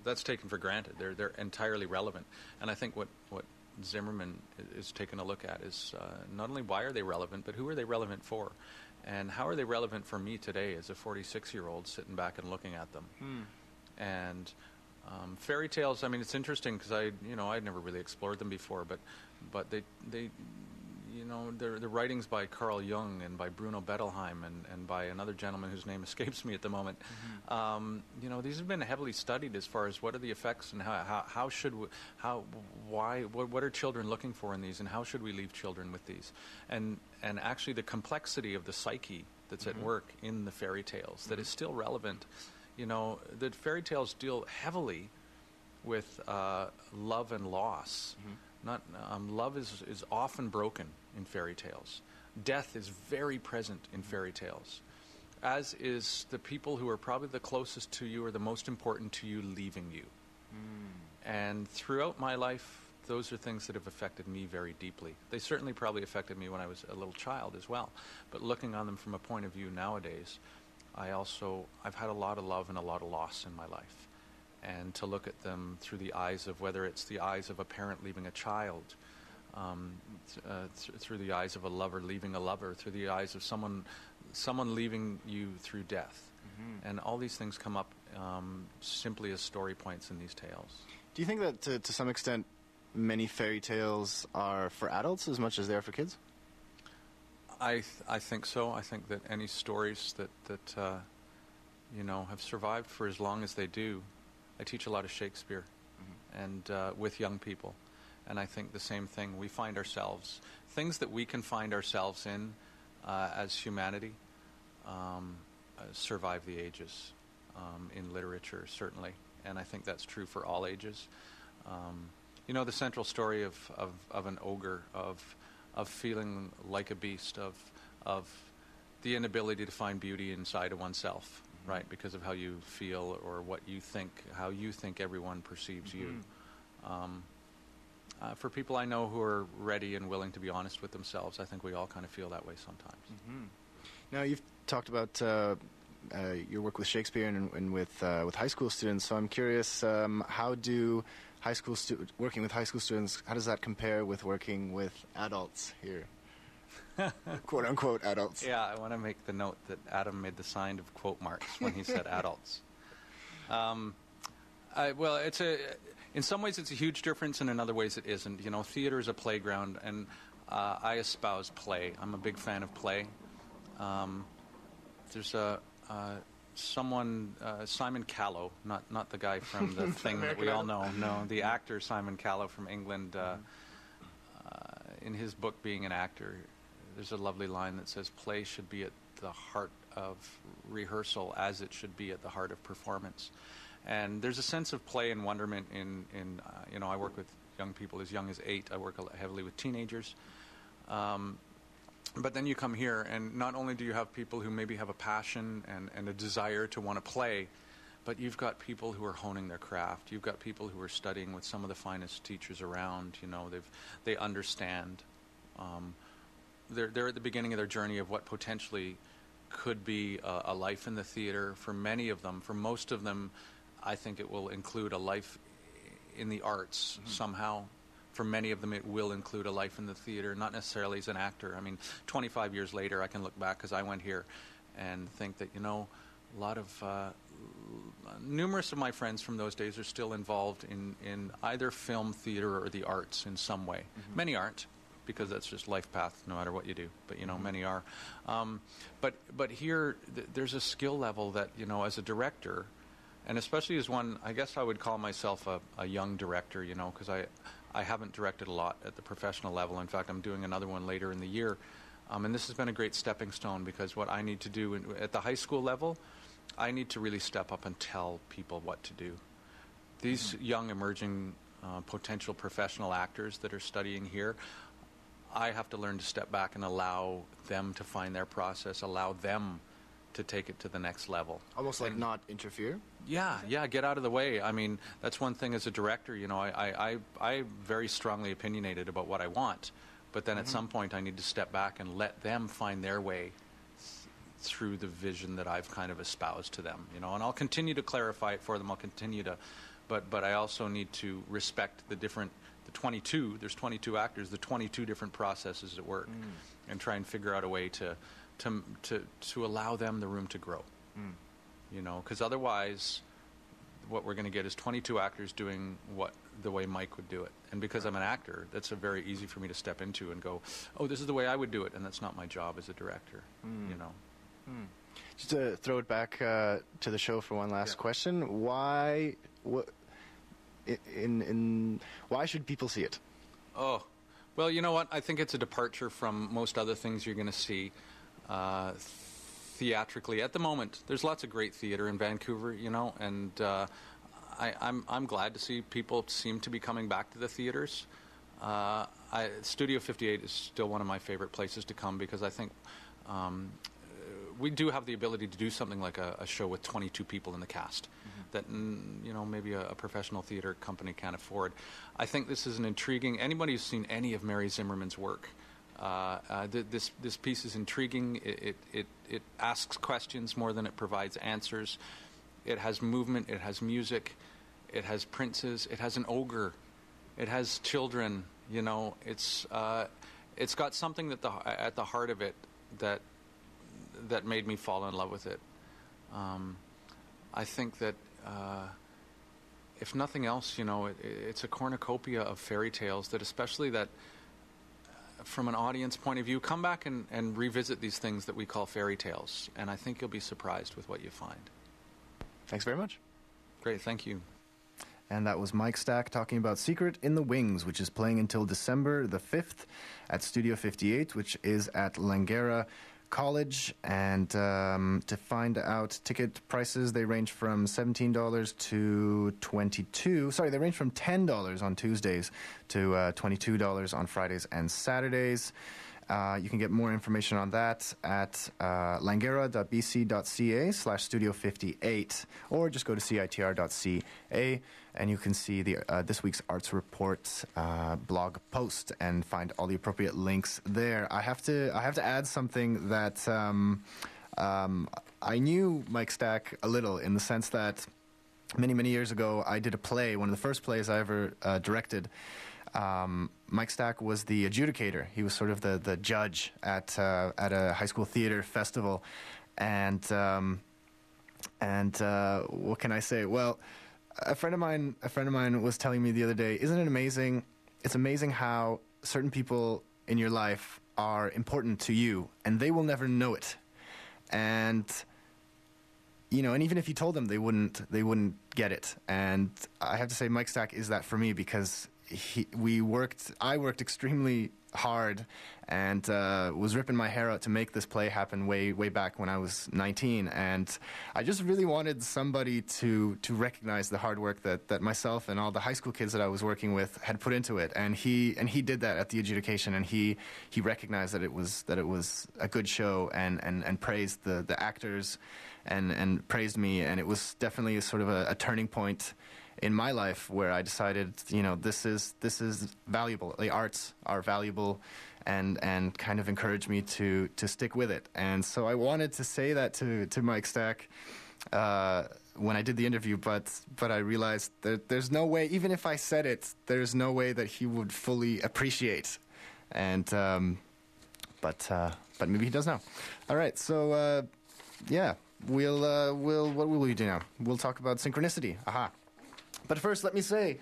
that's taken for granted. They're they're entirely relevant, and I think what what Zimmerman is taking a look at is uh, not only why are they relevant, but who are they relevant for, and how are they relevant for me today as a 46 year old sitting back and looking at them. And um, fairy tales. I mean, it's interesting because I, you know, I'd never really explored them before, but but they they you know, the, the writings by Carl Jung and by Bruno Bettelheim and, and by another gentleman whose name escapes me at the moment. Um, you know, these have been heavily studied as far as what are the effects and how, how, how should we, how, why, what, what are children looking for in these and how should we leave children with these? And, and actually the complexity of the psyche that's at Mhm. work in the fairy tales that is still relevant. You know, the fairy tales deal heavily with uh, love and loss. Not um, love is is often broken in fairy tales. Death is very present in fairy tales, as is the people who are probably the closest to you or the most important to you leaving you. And throughout my life, those are things that have affected me very deeply. They certainly probably affected me when I was a little child as well. But looking on them from a point of view nowadays, I also I've had a lot of love and a lot of loss in my life. And to look at them through the eyes of whether it's the eyes of a parent leaving a child, um, th- uh, th- through the eyes of a lover leaving a lover, through the eyes of someone someone leaving you through death. And all these things come up um, simply as story points in these tales. Do you think that to, to some extent many fairy tales are for adults as much as they are for kids? I th- I think so. I think that any stories that that uh, you know have survived for as long as they do. I teach a lot of Shakespeare, and uh, with young people, and I think the same thing. We find ourselves things that we can find ourselves in uh, as humanity um, uh, survive the ages um, in literature certainly, and I think that's true for all ages. Um, you know the central story of, of, of an ogre of of feeling like a beast of of the inability to find beauty inside of oneself right because of how you feel or what you think how you think everyone perceives you um, uh, for people I know who are ready and willing to be honest with themselves I think we all kind of feel that way sometimes Now you've talked about uh, uh, your work with Shakespeare and, and with uh, with high school students. So I'm curious, um, how do high school stu- working with high school students? How does that compare with working with adults here? quote unquote adults. Yeah, I want to make the note that Adam made the sign of quote marks when he said adults. Um, I, well, it's a. In some ways, it's a huge difference, and in other ways, it isn't. You know, theater is a playground, and uh, I espouse play. I'm a big fan of play. Um, there's a uh, someone, uh, Simon Callow, not not the guy from the thing that we all know. No, the actor Simon Callow from England. Uh, uh, in his book, Being an Actor, there's a lovely line that says, "Play should be at the heart of rehearsal, as it should be at the heart of performance." And there's a sense of play and wonderment in in uh, you know I work with young people as young as eight. I work heavily with teenagers. Um, but then you come here, and not only do you have people who maybe have a passion and, and a desire to want to play, but you've got people who are honing their craft. You've got people who are studying with some of the finest teachers around. You know, they've they understand. Um, they're they're at the beginning of their journey of what potentially could be a, a life in the theater. For many of them, for most of them, I think it will include a life in the arts somehow. For many of them, it will include a life in the theater, not necessarily as an actor. I mean, 25 years later, I can look back because I went here and think that, you know, a lot of, uh, numerous of my friends from those days are still involved in, in either film, theater, or the arts in some way. Many aren't because that's just life path no matter what you do but you know many are. Um, but but here th- there's a skill level that you know as a director and especially as one i guess i would call myself a, a young director you know because i i haven't directed a lot at the professional level. In fact i'm doing another one later in the year. Um, and this has been a great stepping stone because what i need to do in, at the high school level i need to really step up and tell people what to do. These young emerging uh, potential professional actors that are studying here I have to learn to step back and allow them to find their process, allow them to take it to the next level. Almost like not interfere. Yeah, yeah, get out of the way. I mean, that's one thing as a director, you know, I, I, I, I'm very strongly opinionated about what I want, but then at Mhm. some point I need to step back and let them find their way th- through the vision that I've kind of espoused to them, you know, and I'll continue to clarify it for them. I'll continue to, but, but I also need to respect the different, the 22, there's 22 actors, the 22 different processes at work, mm. and try and figure out a way to, to, to, to allow them the room to grow mm. you know because otherwise what we're going to get is 22 actors doing what the way Mike would do it. And because I'm an actor, that's a very easy for me to step into and go, oh, this is the way I would do it, and that's not my job as a director. Mm. You know. Just to throw it back uh, to the show for one last question, why what in in why should people see it? Oh, well, you know what? I think it's a departure from most other things you're going to see uh, theatrically. At the moment, there's lots of great theater in Vancouver, you know, and uh, I, I'm I'm glad to see people seem to be coming back to the theaters. Uh, I, Studio 58 is still one of my favorite places to come because I think um, we do have the ability to do something like a, a show with 22 people in the cast that mm, you know maybe a, a professional theater company can't afford. I think this is an intriguing. Anybody who's seen any of Mary Zimmerman's work, uh, uh, th- this this piece is intriguing. It, it it it asks questions more than it provides answers. It has movement. It has music. It has princes. It has an ogre. It has children. You know, it's uh, it's got something that the at the heart of it that that made me fall in love with it. Um, I think that uh, if nothing else, you know, it, it's a cornucopia of fairy tales that, especially that, uh, from an audience point of view, come back and, and revisit these things that we call fairy tales, and I think you'll be surprised with what you find. Thanks very much. Great, thank you. And that was Mike Stack talking about Secret in the Wings, which is playing until December the 5th at Studio 58, which is at Langara College. And um, to find out ticket prices, they range from $17 to 22 Sorry, they range from $10 on Tuesdays to uh, $22 on Fridays and Saturdays. Uh, you can get more information on that at uh, langara.bc.ca slash studio 58 or just go to citr.ca and you can see the uh, this week's arts report uh, blog post and find all the appropriate links there. I have to I have to add something that um, um, I knew Mike Stack a little in the sense that many many years ago I did a play, one of the first plays I ever uh, directed. Um, Mike Stack was the adjudicator. He was sort of the, the judge at uh, at a high school theater festival, and um, and uh, what can I say? Well, a friend of mine a friend of mine was telling me the other day, isn't it amazing? It's amazing how certain people in your life are important to you, and they will never know it, and you know, and even if you told them, they wouldn't they wouldn't get it. And I have to say, Mike Stack is that for me because he, we worked. I worked extremely hard and uh, was ripping my hair out to make this play happen way way back when I was 19 and I just really wanted somebody to to recognize the hard work that, that myself and all the high school kids that I was working with had put into it and he and he did that at the adjudication and he he recognized that it was that it was a good show and and, and praised the the actors and and praised me and it was definitely a sort of a, a turning point in my life where I decided, you know, this is this is valuable. The arts are valuable, and and kind of encouraged me to to stick with it. And so I wanted to say that to to Mike Stack. Uh, when I did the interview, but but I realized that there's no way, even if I said it, there's no way that he would fully appreciate. And um, but uh, but maybe he does now. All right, so uh, yeah, we'll uh, we'll what will we do now? We'll talk about synchronicity. Aha. But first, let me say,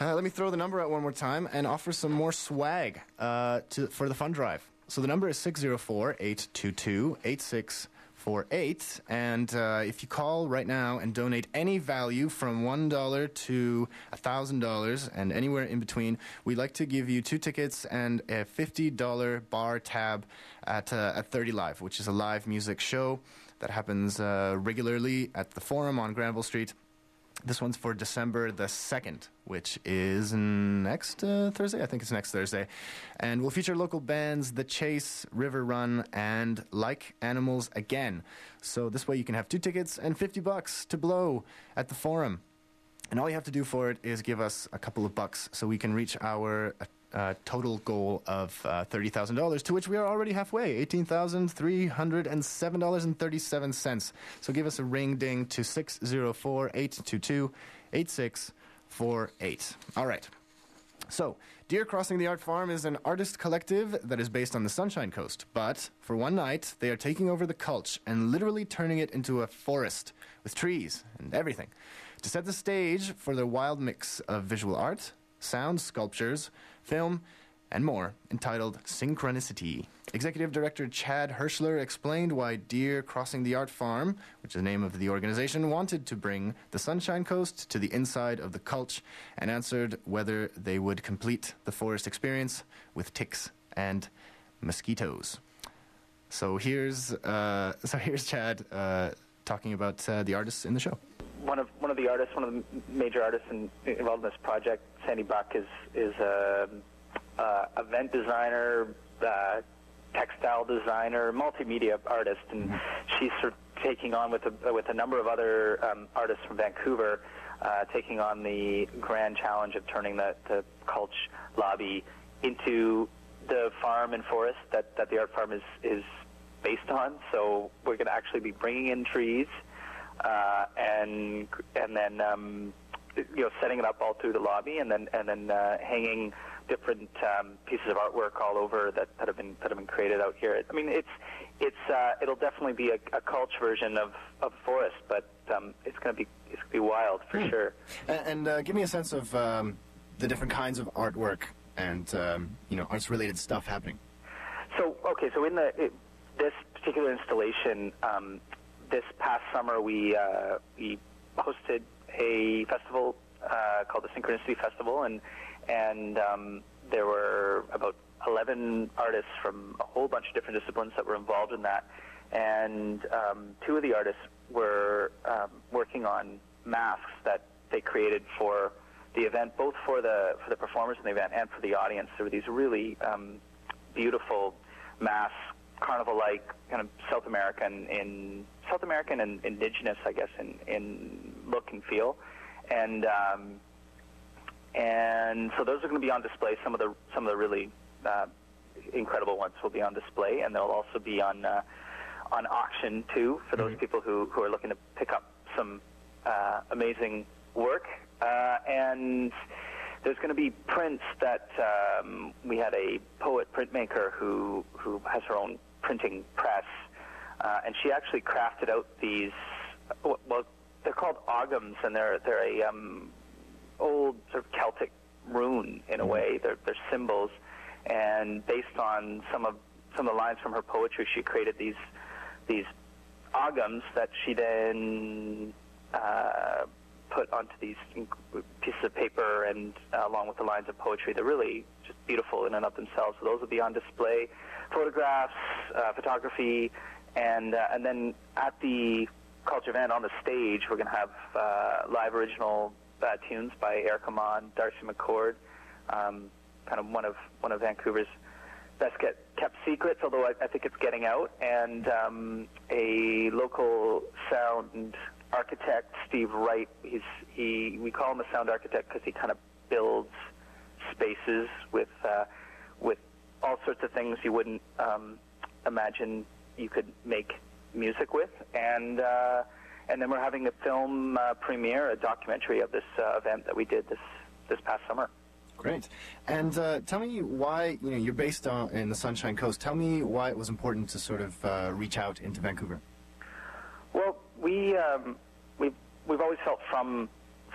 uh, let me throw the number out one more time and offer some more swag uh, to, for the fund drive. So the number is 604 822 8648. And uh, if you call right now and donate any value from $1 to $1,000 and anywhere in between, we'd like to give you two tickets and a $50 bar tab at, uh, at 30 Live, which is a live music show that happens uh, regularly at the Forum on Granville Street. This one's for December the 2nd, which is next uh, Thursday. I think it's next Thursday. And we'll feature local bands The Chase, River Run, and Like Animals Again. So this way you can have two tickets and 50 bucks to blow at the forum. And all you have to do for it is give us a couple of bucks so we can reach our uh, total goal of uh, $30,000, to which we are already halfway $18,307.37. So give us a ring ding to 604 822 8648. All right. So, Deer Crossing the Art Farm is an artist collective that is based on the Sunshine Coast, but for one night, they are taking over the Cultch and literally turning it into a forest with trees and everything. to set the stage for their wild mix of visual art, sound sculptures, film, and more, entitled Synchronicity. Executive Director Chad Hirschler explained why Deer Crossing the Art Farm, which is the name of the organization, wanted to bring the Sunshine Coast to the inside of the Cultch and answered whether they would complete the forest experience with ticks and mosquitoes. So here's uh, so here's Chad uh, talking about uh, the artists in the show. One of one of the artists, one of the major artists in, involved in this project, Sandy Buck, is is a, uh event designer, uh, textile designer, multimedia artist, and she's sort of taking on with a, with a number of other um, artists from Vancouver, uh, taking on the grand challenge of turning the the Cultch lobby into the farm and forest that, that the art farm is is based on. So we're going to actually be bringing in trees uh, and and then um, you know setting it up all through the lobby, and then and then uh, hanging different um, pieces of artwork all over that, that have been that have been created out here. I mean, it's it's uh, it'll definitely be a, a Cultch version of of forest, but um, it's going to be it's to be wild for sure. And, and uh, give me a sense of um, the different kinds of artwork and um, you know arts-related stuff happening. So okay, so in the it, this particular installation, um, this past summer we uh, we hosted a festival uh, called the Synchronicity Festival, and and um, there were about 11 artists from a whole bunch of different disciplines that were involved in that, and um, two of the artists were um, working on masks that they created for the event, both for the for the performers in the event and for the audience. There were these really um, beautiful masks, carnival-like, kind of South American in South American and indigenous, I guess, in in look and feel, and um, and so those are going to be on display. Some of the some of the really uh, incredible ones will be on display, and they'll also be on uh, on auction too for those people who who are looking to pick up some uh, amazing work. Uh, and there's going to be prints that um, we had a poet printmaker who who has her own printing press, uh, and she actually crafted out these. Well, they're called ogams, and they're they're a um, old sort of Celtic rune in a way. They're they're symbols, and based on some of some of the lines from her poetry, she created these these ogams that she then uh, put onto these pieces of paper and uh, along with the lines of poetry. They're really just beautiful in and of themselves. So those will be on display. Photographs, uh, photography, and uh, and then at the Cultch event on the stage, we're going to have uh, live original uh, tunes by Eric Mon, Darcy McCord, um, kind of one of one of Vancouver's best kept secrets, although I, I think it's getting out, and um, a local sound architect, Steve Wright. He's he we call him a sound architect because he kind of builds spaces with uh, all sorts of things you wouldn't um, imagine you could make music with, and uh, and then we're having a film uh, premiere, a documentary of this uh, event that we did this this past summer. Great. And uh, tell me why you know you're based on, in the Sunshine Coast. Tell me why it was important to sort of uh, reach out into Vancouver. Well, we um, we've we've always felt from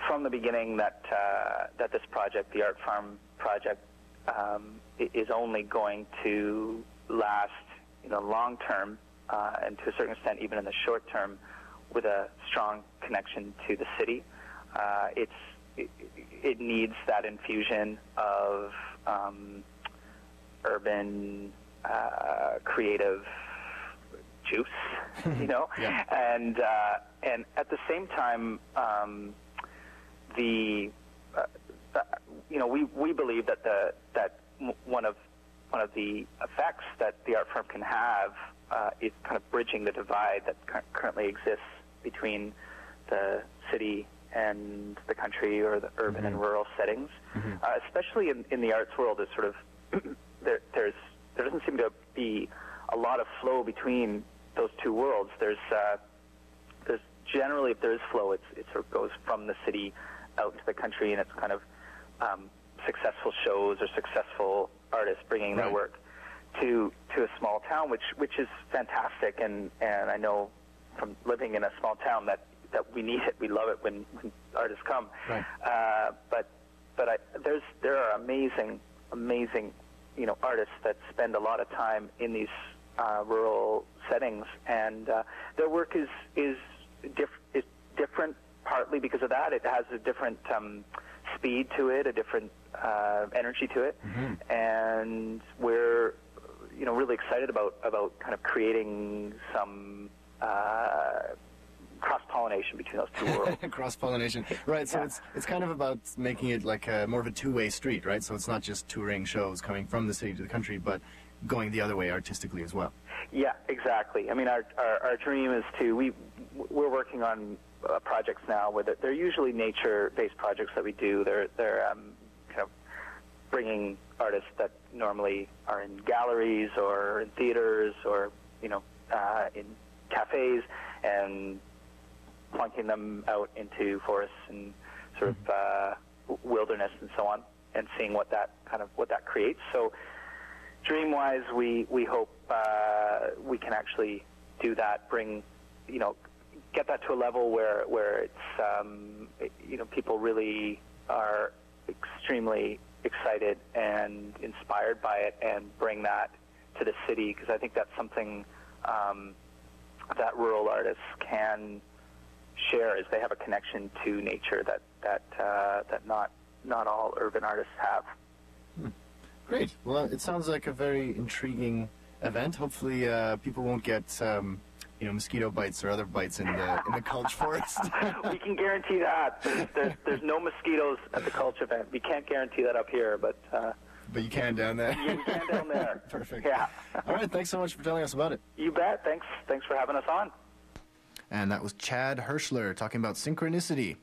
from the beginning that uh, that this project, the Art Farm project, um, is only going to last, you know, long term, uh, and to a certain extent, even in the short term, with a strong connection to the city. Uh, it's it, it needs that infusion of um, urban, uh, creative juice, you know, and uh, and at the same time, um, the uh, uh, you know we we believe that the that one of one of the effects that the art farm can have uh, is kind of bridging the divide that cur- currently exists between the city and the country or the urban and rural settings, uh, especially in, in the arts world. Is sort of there, there's there doesn't seem to be a lot of flow between those two worlds. There's uh, there's generally if there is flow, it's it sort of goes from the city out into the country, and it's kind of um, successful shows or successful artists bringing their work to to a small town, which which is fantastic. And and I know from living in a small town that that we need it. We love it when, when artists come. Right. Uh, but but I, there's there are amazing amazing you know artists that spend a lot of time in these uh, rural settings, and uh, their work is is diff- is different partly because of that. It has a different um, speed to it, a different uh, energy to it, and we're you know really excited about about kind of creating some. Uh, cross pollination between those two worlds. Cross pollination, right? So Yeah. it's it's kind of about making it like a, more of a two way street, right? So it's not just touring shows coming from the city to the country, but going the other way artistically as well. Yeah, exactly. I mean, our, our, our dream is to we we're working on uh, projects now where they're, usually nature-based projects that we do. They're they're um, kind of bringing artists that normally are in galleries or in theaters or you know uh, in cafes and plunking them out into forests and sort of uh, wilderness and so on, and seeing what that kind of what that creates. So dream wise, we we hope uh, we can actually do that. Bring, you know, get that to a level where where it's um, you know people really are extremely excited and inspired by it, and bring that to the city because I think that's something um, that rural artists can share is they have a connection to nature that that uh, that not not all urban artists have. Great. Well, it sounds like a very intriguing event. Hopefully, uh, people won't get um, you know mosquito bites or other bites in the in the Cultch Forest. we can guarantee that. There's, there's, there's no mosquitoes at the Cultch event. We can't guarantee that up here, but uh, but you can down there. you can down there. Perfect. Yeah. All right. Thanks so much for telling us about it. You bet. Thanks. Thanks for having us on. And that was Chad Hirschler talking about Synchronicity,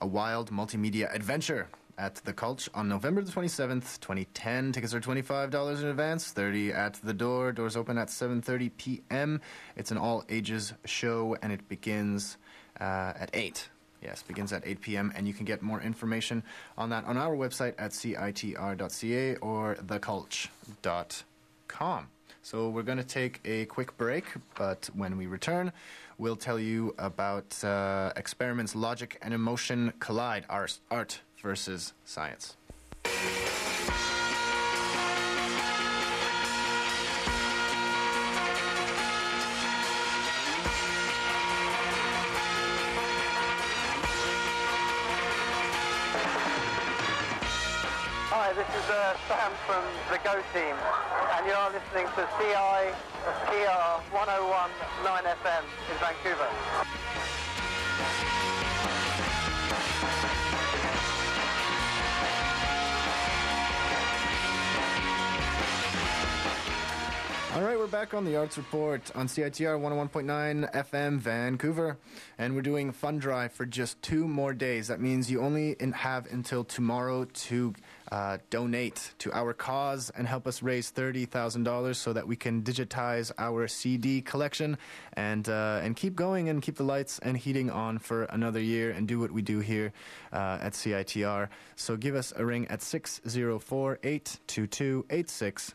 a wild multimedia adventure at the Cultch on November the 27th, 2010. Tickets are $25 in advance, 30 at the door. Doors open at 7:30 p.m. It's an all ages show and it begins uh, at 8. Yes, begins at 8 p.m. and you can get more information on that on our website at citr.ca or thecultch.com. So we're going to take a quick break, but when we return, we'll tell you about uh, experiments logic and emotion collide, art, art versus science. Hi, this is uh, Sam from the Go Team, and you are listening to CITR 101.9 FM in Vancouver. All right, we're back on the Arts Report on CITR 101.9 FM Vancouver, and we're doing fund drive for just two more days. That means you only have until tomorrow to uh, donate to our cause and help us raise thirty thousand dollars so that we can digitize our CD collection and uh, and keep going and keep the lights and heating on for another year and do what we do here uh, at CITR. So give us a ring at 604 822 86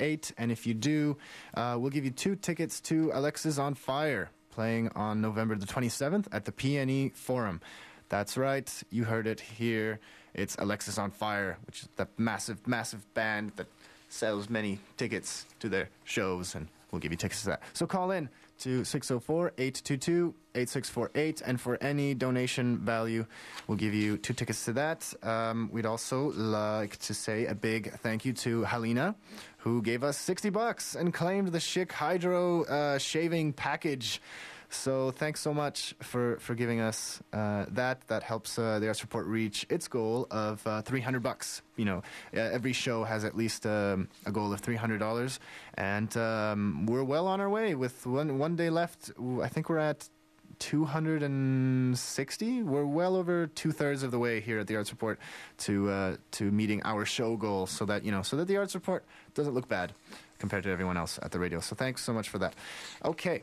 eight, and if you do, uh, we'll give you two tickets to Alexisonfire playing on November the 27th at the PNE Forum. That's right, you heard it here. It's Alexisonfire, which is the massive, massive band that sells many tickets to their shows, and we'll give you tickets to that. So call in to 604 822 8648, and for any donation value, we'll give you two tickets to that. Um, we'd also like to say a big thank you to Halina, who gave us 60 bucks and claimed the Schick Hydro uh, shaving package. So thanks so much for, for giving us uh, that. That helps uh, the Arts Report reach its goal of uh, 300 bucks. You know, every show has at least um, a goal of 300 dollars, and um, we're well on our way. With one one day left, I think we're at 260. We're well over two thirds of the way here at the Arts Report to uh, to meeting our show goal, so that you know, so that the Arts Report doesn't look bad compared to everyone else at the radio. So thanks so much for that. Okay.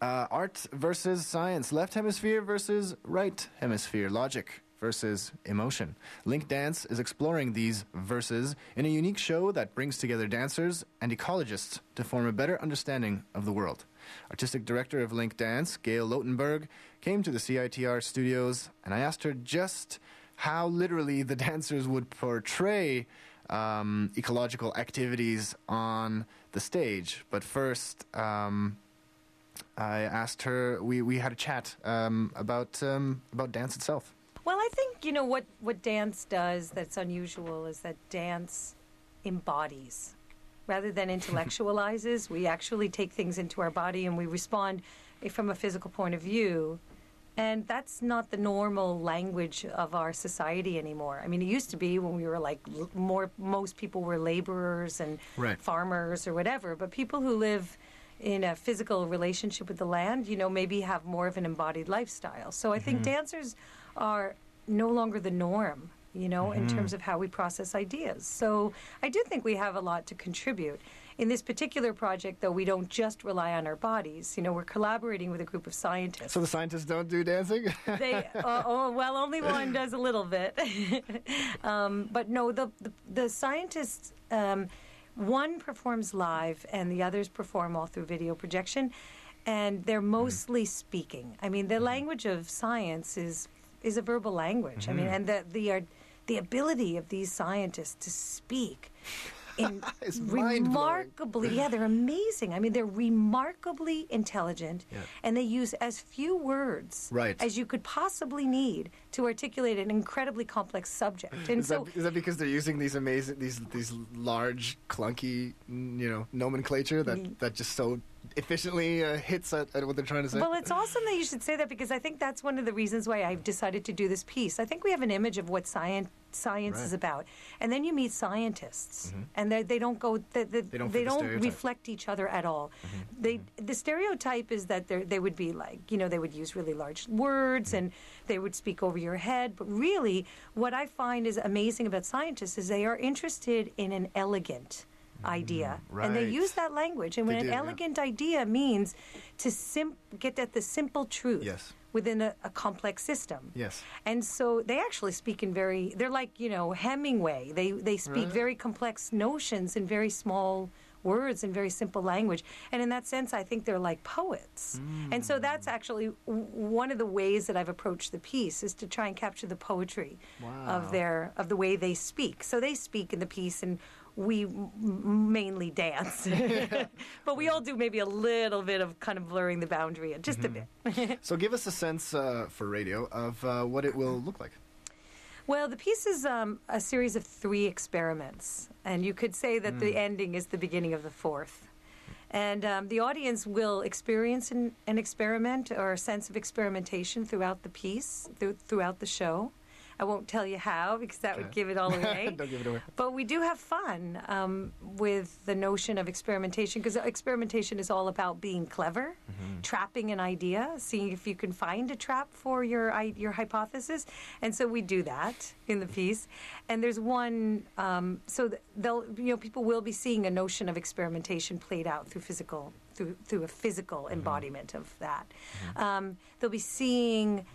Uh, art versus science, left hemisphere versus right hemisphere, logic versus emotion. Link Dance is exploring these verses in a unique show that brings together dancers and ecologists to form a better understanding of the world. artistic director of Link Dance, Gail Lotenberg, came to the CITR studios, and I asked her just how literally the dancers would portray um, ecological activities on the stage. But first, um, I asked her. We, we had a chat um, about um, about dance itself. Well, I think you know what what dance does that's unusual is that dance embodies rather than intellectualizes. we actually take things into our body and we respond from a physical point of view. And that's not the normal language of our society anymore. I mean, it used to be when we were like more, most people were laborers and Right. farmers or whatever. But people who live in a physical relationship with the land, you know, maybe have more of an embodied lifestyle. So I think Mhm. dancers are no longer the norm, you know, in Mhm. terms of how we process ideas. So I do think we have a lot to contribute. In this particular project, though, we don't just rely on our bodies. You know, we're collaborating with a group of scientists. So the scientists don't do dancing. they, uh, oh, well, only one does a little bit. um, but no, the, the, the scientists, um, one performs live and the others perform all through video projection. And they're mostly speaking. I mean, the language of science is is a verbal language. I mean, Mhm. and the the uh, the ability of these scientists to speak remarkably yeah they're amazing i mean they're remarkably intelligent Yeah. and they use as few words Right. as you could possibly need to articulate an incredibly complex subject and is, so that, is that because they're using these amazing, these these large, clunky, mm, you know, nomenclature that, that just so efficiently uh, hits at, at what they're trying to say? Well, it's awesome that you should say that because I think that's one of the reasons why I've decided to do this piece. I think we have an image of what science science is about, and then you meet scientists, Mhm. and they they don't go they, they, They don't they don't reflect each other at all. They the stereotype is that they they would be like you know they would use really large words and they would speak over your head, but really what I find is amazing about scientists is they are interested in an elegant idea. And they use that language. And when an yeah. elegant idea means to sim- get at the simple truth. Yes. Within a, a complex system. Yes. And so they actually speak in very they're like, you know, Hemingway. They they speak Right. very complex notions in very small words and very simple language. And in that sense I think they're like poets. And so hmm. that's actually w- one of the ways that I've approached the piece is to try and capture the poetry Wow. of their of the way they speak. So they speak in the piece and we m- mainly dance, but we all do maybe a little bit of kind of blurring the boundary, just a bit. so give us a sense uh, for radio of uh, what it will look like. Well, the piece is um, a series of three experiments, and you could say that the Mm. ending is the beginning of the fourth. And um, the audience will experience an, an experiment or a sense of experimentation throughout the piece, through, throughout the show. I won't tell you how because that would give it all away. Don't give it away. But we do have fun um, with the notion of experimentation because experimentation is all about being clever, trapping an idea, seeing if you can find a trap for your your hypothesis, and so we do that in the piece. And there's one, um, so they'll you know people will be seeing a notion of experimentation played out through physical through through a physical embodiment of that. Um, they'll be seeing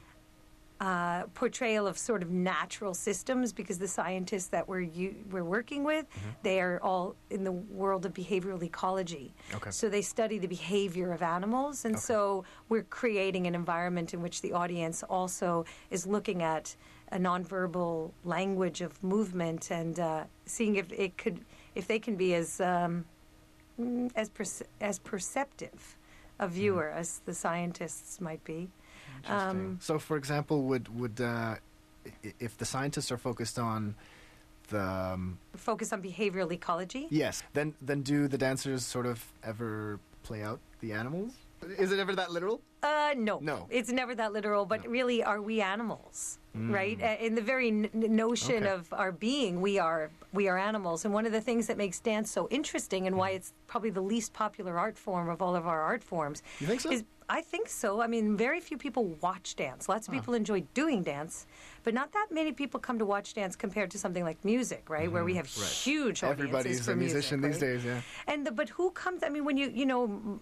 uh, portrayal of sort of natural systems because the scientists that we're u- we're working with they are all in the world of behavioral ecology. Okay. So they study the behavior of animals, and so we're creating an environment in which the audience also is looking at a nonverbal language of movement and uh, seeing if it could if they can be as um, mm, as perce- as perceptive a viewer as the scientists might be. Um, so, for example, would would uh, if the scientists are focused on the um, focus on behavioral ecology. yes, then then do the dancers sort of ever play out the animals? Is it ever that literal? Uh, no. No. It's never that literal, but really, are we animals? Mm. Right? In the very n- notion Okay. of our being, we are we are animals. And one of the things that makes dance so interesting and why it's probably the least popular art form of all of our art forms. You think so? Is I think so. I mean, very few people watch dance. Lots of people enjoy doing dance, but not that many people come to watch dance compared to something like music, right? Where we have Mm-hmm. Right. huge audiences Everybody's for a musician music, these right? days, yeah. And the, but who comes? I mean, when you you know,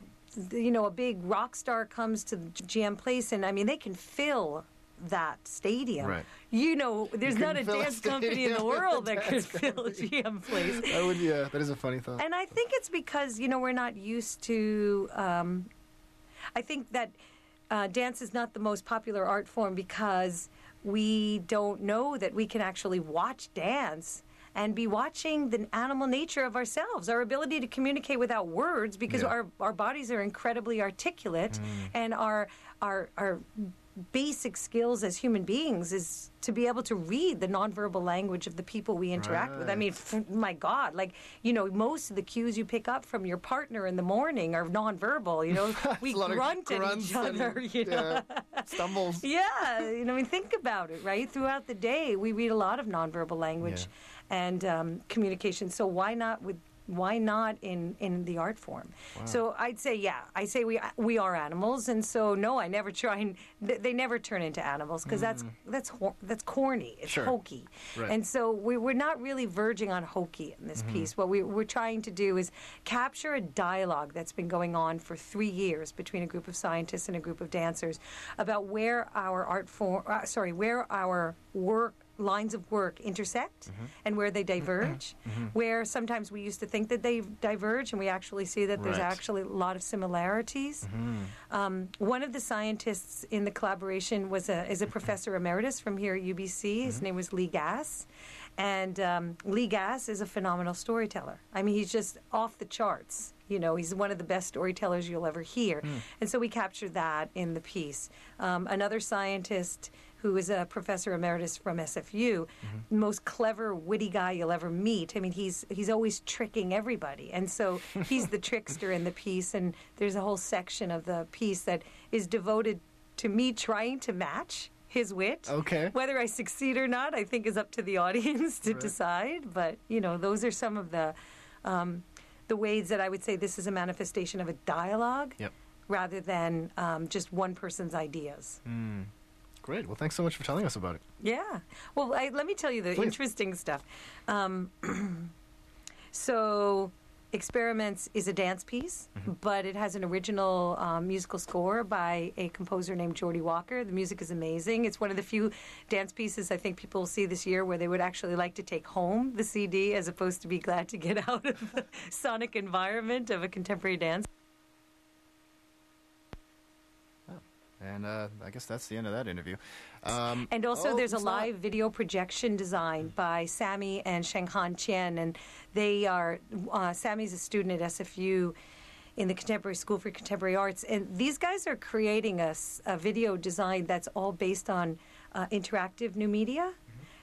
you know, a big rock star comes to the GM Place, and I mean, they can fill that stadium. Right. You know, there's You not a couldn't a dance company in the stadium with a world that could fill a GM Place. That would yeah, that is a funny thought. And I think it's because you know we're not used to um, I think that uh, dance is not the most popular art form because we don't know that we can actually watch dance and be watching the animal nature of ourselves, our ability to communicate without words, because Yeah. our, our bodies are incredibly articulate, and our our our basic skills as human beings is to be able to read the nonverbal language of the people we interact with. I mean, f- my God, like you know, most of the cues you pick up from your partner in the morning are nonverbal. You know, we a lot of grunt at each other. and, you know, stumbles. yeah, you know, I mean, think about it, right? Throughout the day, we read a lot of nonverbal language and um, communication. So why not with why not in in the art form? Wow. So I'd say, yeah, I say we we are animals, and so no, I never try and th- they never turn into animals because that's Mm. that's hor- that's corny, it's Sure. hokey, Right. and so we, we're not really verging on hokey in this Mhm. piece. What we, we're trying to do is capture a dialogue that's been going on for three years between a group of scientists and a group of dancers about where our art form, uh, sorry, where our work lines of work intersect and where they diverge. Mhm. Where sometimes we used to think that they diverge, and we actually see that there's Right. actually a lot of similarities. Um, one of the scientists in the collaboration was a is a professor emeritus from here at UBC. His name was Lee Gass, and um, Lee Gass is a phenomenal storyteller. I mean, he's just off the charts. You know, he's one of the best storytellers you'll ever hear, Mm. and so we captured that in the piece. Um, another scientist who is a professor emeritus from SFU, the most clever, witty guy you'll ever meet. I mean, he's he's always tricking everybody, and so he's the trickster in the piece. And there's a whole section of the piece that is devoted to me trying to match his wit. Okay. Whether I succeed or not, I think is up to the audience to Right. decide. But you know, those are some of the um, the ways that I would say this is a manifestation of a dialogue Yep. rather than um, just one person's ideas. Mm. Great. Well, thanks so much for telling us about it. Yeah. Well, I, let me tell you the Please. interesting stuff. Um, so, Experiments is a dance piece, Mm-hmm. but it has an original um, musical score by a composer named Geordie Walker. The music is amazing. It's one of the few dance pieces I think people will see this year where they would actually like to take home the CD as opposed to be glad to get out of the sonic environment of a contemporary dance. And uh, I guess that's the end of that interview. Um, And also, oh, there's a it's not- live video projection designed by Sammy and Shenghan Chen, and they are uh, Sammy's a student at SFU in the Contemporary School for Contemporary Arts, and these guys are creating a video design that's all based on uh, interactive new media.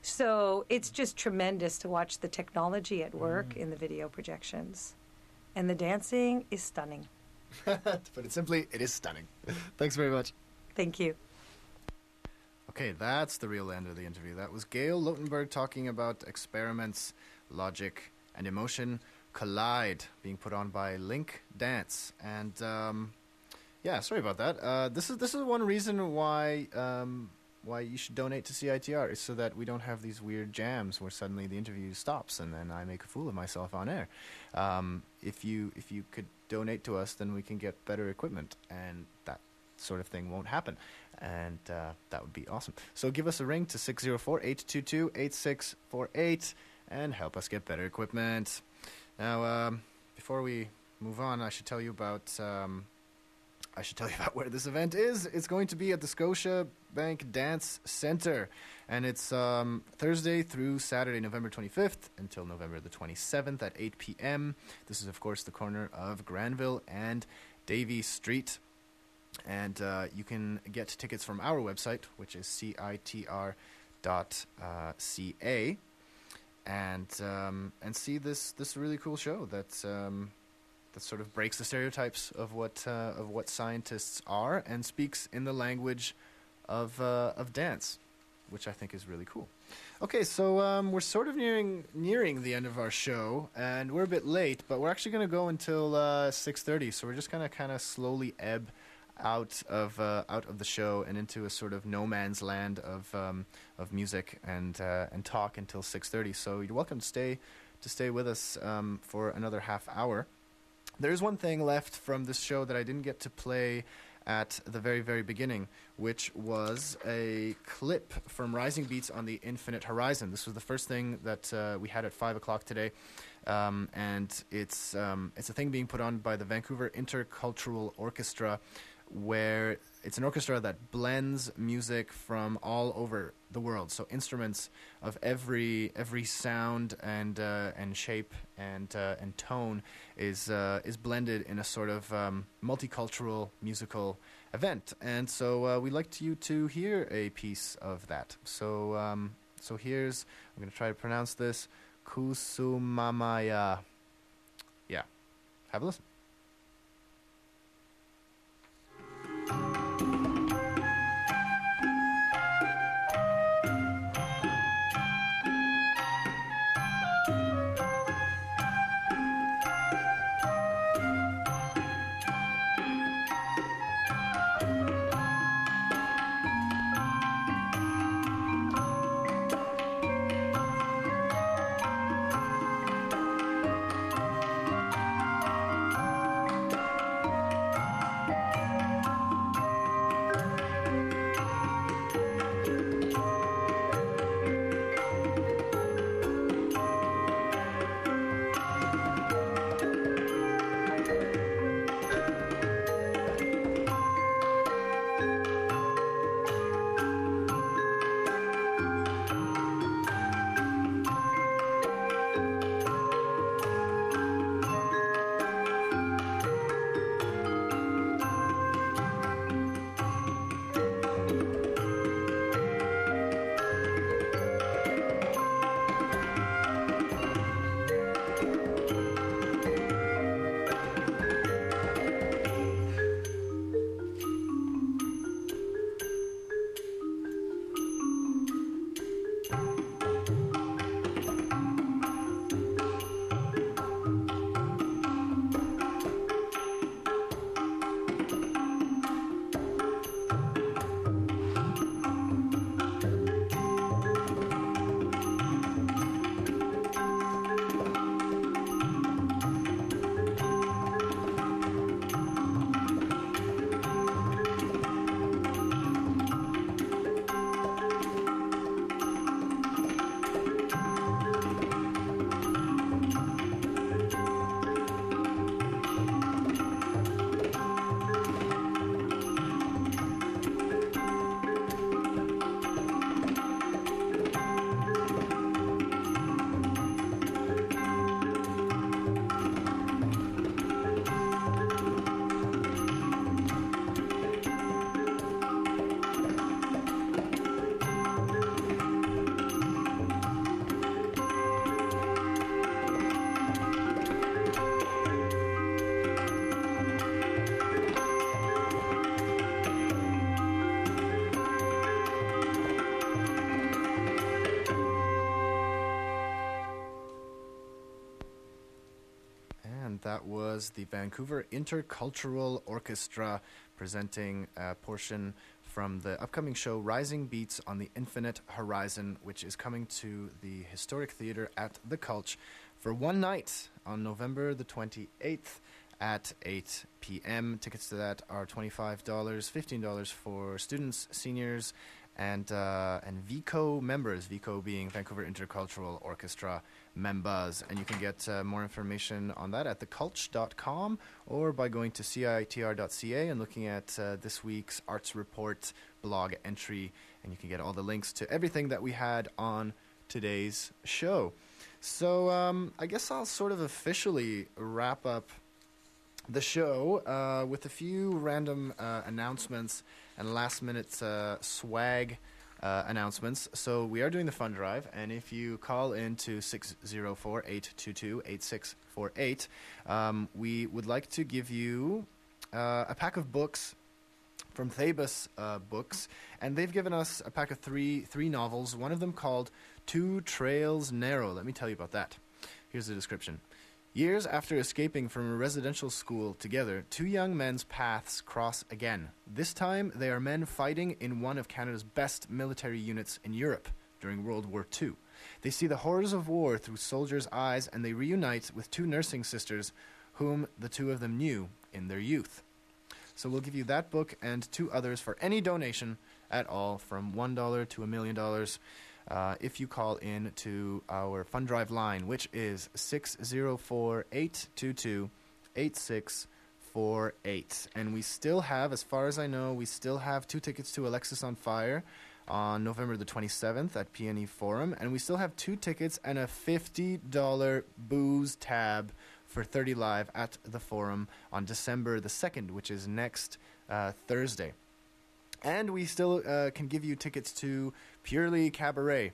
So it's just tremendous to watch the technology at work in the video projections, and the dancing is stunning. to put it simply, it is stunning. Thanks very much. Thank you. Okay, that's the real end of the interview. That was Gail Lotenberg talking about experiments, logic, and emotion collide being put on by Link Dance. And um, yeah, sorry about that. Uh, this is this is one reason why um, why you should donate to CITR is so that we don't have these weird jams where suddenly the interview stops and then I make a fool of myself on air. Um, if you if you could donate to us, then we can get better equipment, and that sort of thing won't happen. And uh, that would be awesome. So give us a ring to 604 822 8648 and help us get better equipment. Now, um, before we move on, I should tell you about. Um, I should tell you about where this event is. It's going to be at the Scotia Bank Dance Center, and it's um, Thursday through Saturday, November 25th until November the 27th at 8 p.m. This is, of course, the corner of Granville and Davie Street. And uh, you can get tickets from our website, which is citr.ca, and um, and see this this really cool show that um, that sort of breaks the stereotypes of what uh, of what scientists are and speaks in the language of uh, of dance, which I think is really cool. Okay, so um, we're sort of nearing nearing the end of our show, and we're a bit late, but we're actually going to go until uh, six thirty. So we're just going to kind of slowly ebb out of uh, out of the show and into a sort of no man's land of um, of music and uh, and talk until six thirty. So you're welcome to stay to stay with us um, for another half hour. There's one thing left from this show that I didn't get to play at the very, very beginning, which was a clip from Rising Beats on the Infinite Horizon. This was the first thing that uh, we had at 5 o'clock today. Um, and it's, um, it's a thing being put on by the Vancouver Intercultural Orchestra. Where it's an orchestra that blends music from all over the world. So instruments of every every sound and uh, and shape and uh, and tone is uh, is blended in a sort of um, multicultural musical event. And so uh, we'd like you to hear a piece of that. So um, so here's I'm going to try to pronounce this Kusumamaya. Yeah, have a listen. Was the Vancouver Intercultural Orchestra presenting a portion from the upcoming show Rising Beats on the Infinite Horizon, which is coming to the Historic Theatre at the Cultch for one night on November the 28th at 8 p.m. Tickets to that are $25, $15 for students, seniors, and uh, and VICO members. VICO being Vancouver Intercultural Orchestra members, and you can get uh, more information on that at thecultch.com or by going to citr.ca and looking at uh, this week's arts report blog entry, and you can get all the links to everything that we had on today's show. So um, I guess I'll sort of officially wrap up the show uh, with a few random uh, announcements and last minute uh, swag uh, announcements. So we are doing the fund drive, and if you call in to 604-822-8648, um, we would like to give you uh, a pack of books from Theytus uh, Books, and they've given us a pack of three three novels. One of them called Two Trails Narrow. Let me tell you about that. Here's the description. Years after escaping from a residential school together, two young men's paths cross again. This time, they are men fighting in one of Canada's best military units in Europe during World War II. They see the horrors of war through soldiers' eyes and they reunite with two nursing sisters whom the two of them knew in their youth. So we'll give you that book and two others for any donation at all, from $1 to a million dollars uh, if you call in to our fund drive line, which is 604 822 8648. And we still have, as far as I know, we still have two tickets to Alexisonfire on November the 27th at PNE Forum. And we still have two tickets and a $50 booze tab for 30 Live at the Forum on December the 2nd, which is next uh, Thursday. And we still uh, can give you tickets to Purely Cabaret.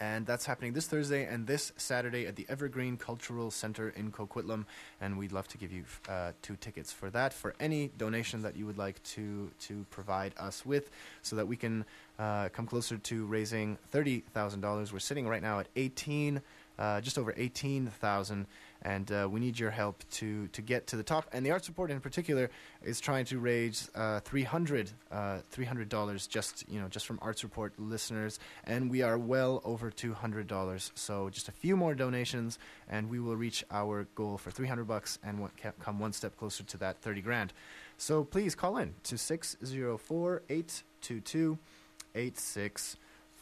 And that's happening this Thursday and this Saturday at the Evergreen Cultural Center in Coquitlam. And we'd love to give you uh, two tickets for that, for any donation that you would like to, to provide us with, so that we can uh, come closer to raising $30,000. We're sitting right now at 18, uh, just over 18,000 and uh, we need your help to, to get to the top. And the Arts Report, in particular, is trying to raise uh, 300 uh, $300 just you know just from Arts Report listeners, and we are well over $200. So just a few more donations, and we will reach our goal for 300 bucks and come one step closer to that 30 grand. So please call in to 604 822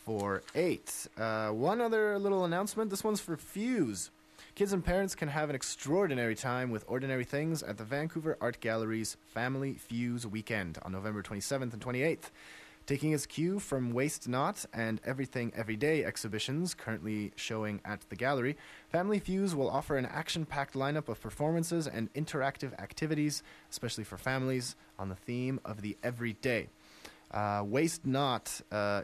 8648. Uh, one other little announcement. This one's for Fuse. Kids and parents can have an extraordinary time with ordinary things at the Vancouver Art Gallery's Family Fuse Weekend on November 27th and 28th. Taking its cue from Waste Not and Everything Everyday exhibitions currently showing at the gallery, Family Fuse will offer an action packed lineup of performances and interactive activities, especially for families, on the theme of the everyday. Uh, Waste Not uh,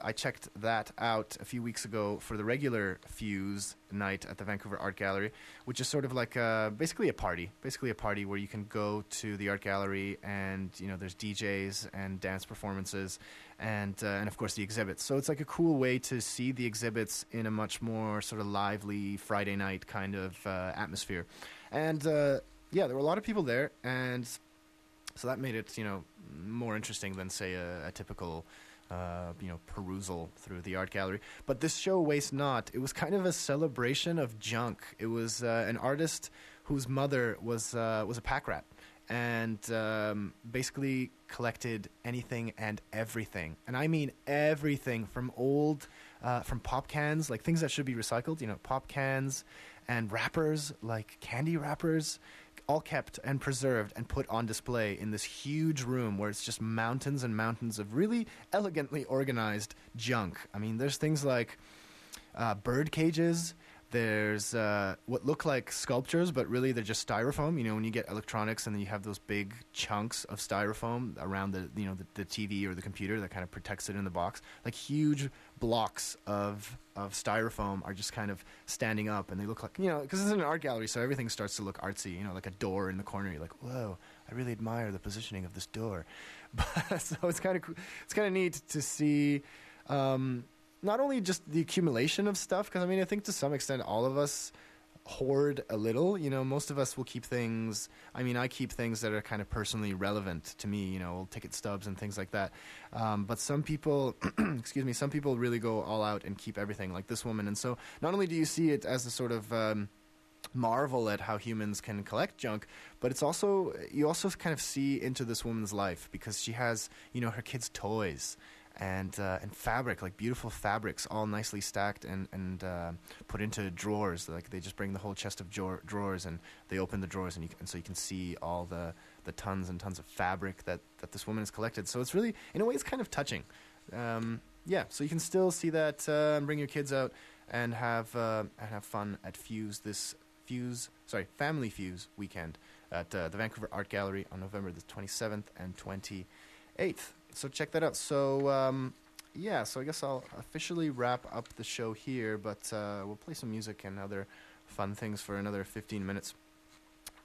I checked that out a few weeks ago for the regular Fuse night at the Vancouver Art Gallery, which is sort of like a, basically a party, basically a party where you can go to the art gallery and you know there's DJs and dance performances and uh, and of course the exhibits. So it's like a cool way to see the exhibits in a much more sort of lively Friday night kind of uh, atmosphere. And uh, yeah, there were a lot of people there, and so that made it you know more interesting than say a, a typical uh, you know, perusal through the art gallery. But this show, Waste Not, it was kind of a celebration of junk. It was uh, an artist whose mother was uh, was a pack rat and um, basically collected anything and everything, and I mean everything from old, uh, from pop cans, like things that should be recycled, you know, pop cans, and wrappers like candy wrappers all kept and preserved and put on display in this huge room where it's just mountains and mountains of really elegantly organized junk. I mean, there's things like uh, bird cages. There's uh, what look like sculptures, but really they're just styrofoam. You know, when you get electronics and then you have those big chunks of styrofoam around the you know the, the TV or the computer that kind of protects it in the box, like huge blocks of of styrofoam are just kind of standing up, and they look like you know because it's an art gallery, so everything starts to look artsy. You know, like a door in the corner. You're like, whoa, I really admire the positioning of this door. But, so it's kind of it's kind of neat to see. Um, not only just the accumulation of stuff, because I mean, I think to some extent all of us hoard a little. You know, most of us will keep things. I mean, I keep things that are kind of personally relevant to me. You know, old ticket stubs and things like that. Um, but some people, excuse me, some people really go all out and keep everything, like this woman. And so, not only do you see it as a sort of um, marvel at how humans can collect junk, but it's also you also kind of see into this woman's life because she has you know her kids' toys and uh, and fabric, like beautiful fabrics, all nicely stacked and and uh, put into drawers. Like they just bring the whole chest of drawer, drawers and they open the drawers, and, you, and so you can see all the the tons and tons of fabric that that this woman has collected. So it's really, in a way, it's kind of touching. Um, yeah, so you can still see that uh, and bring your kids out and have uh, and have fun at Fuse this Fuse sorry Family Fuse weekend at uh, the Vancouver Art Gallery on November the 27th and 28th so check that out. So um, yeah, so I guess I'll officially wrap up the show here, but uh, we'll play some music and other fun things for another 15 minutes,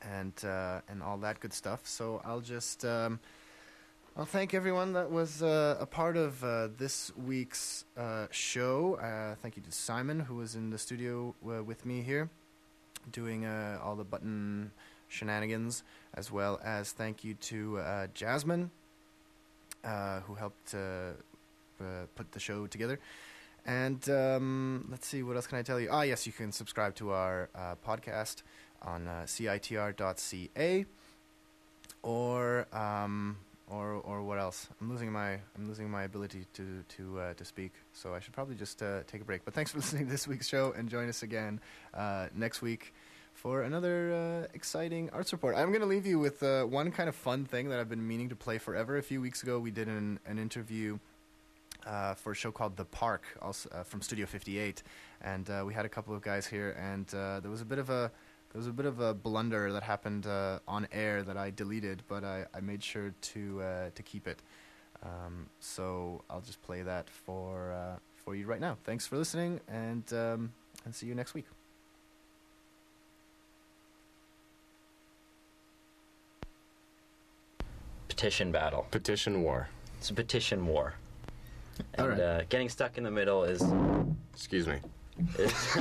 and uh, and all that good stuff. So I'll just. Um, I'll thank everyone that was uh, a part of uh, this week's uh, show. Uh, thank you to Simon, who was in the studio with me here, doing all the button shenanigans, as well as thank you to Jasmine, uh, who helped uh, uh, put the show together. And um, let's see, what else can I tell you? Ah, yes, you can subscribe to our uh, podcast on uh, citr.ca, or um, or or what else? I'm losing my I'm losing my ability to to uh, to speak, so I should probably just take a break. But thanks for listening to this week's show, and join us again next week for another uh, exciting arts report. I'm going to leave you with uh, one kind of fun thing that I've been meaning to play forever. A few weeks ago, we did an, an interview uh, for a show called The Park, also uh, from Studio 58, and uh, we had a couple of guys here, and uh, there was a bit of a there was a bit of a blunder that happened on air that I deleted, but I, I made sure to to keep it. Um, so I'll just play that for for you right now. Thanks for listening, and um, and see you next week. Petition battle. Petition war. It's a petition war. And right. uh, getting stuck in the middle is. Excuse me. is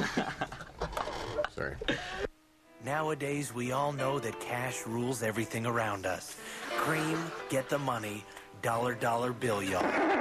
Sorry. Nowadays, we all know that cash rules everything around us. Cream, get the money, dollar dollar bill, y'all.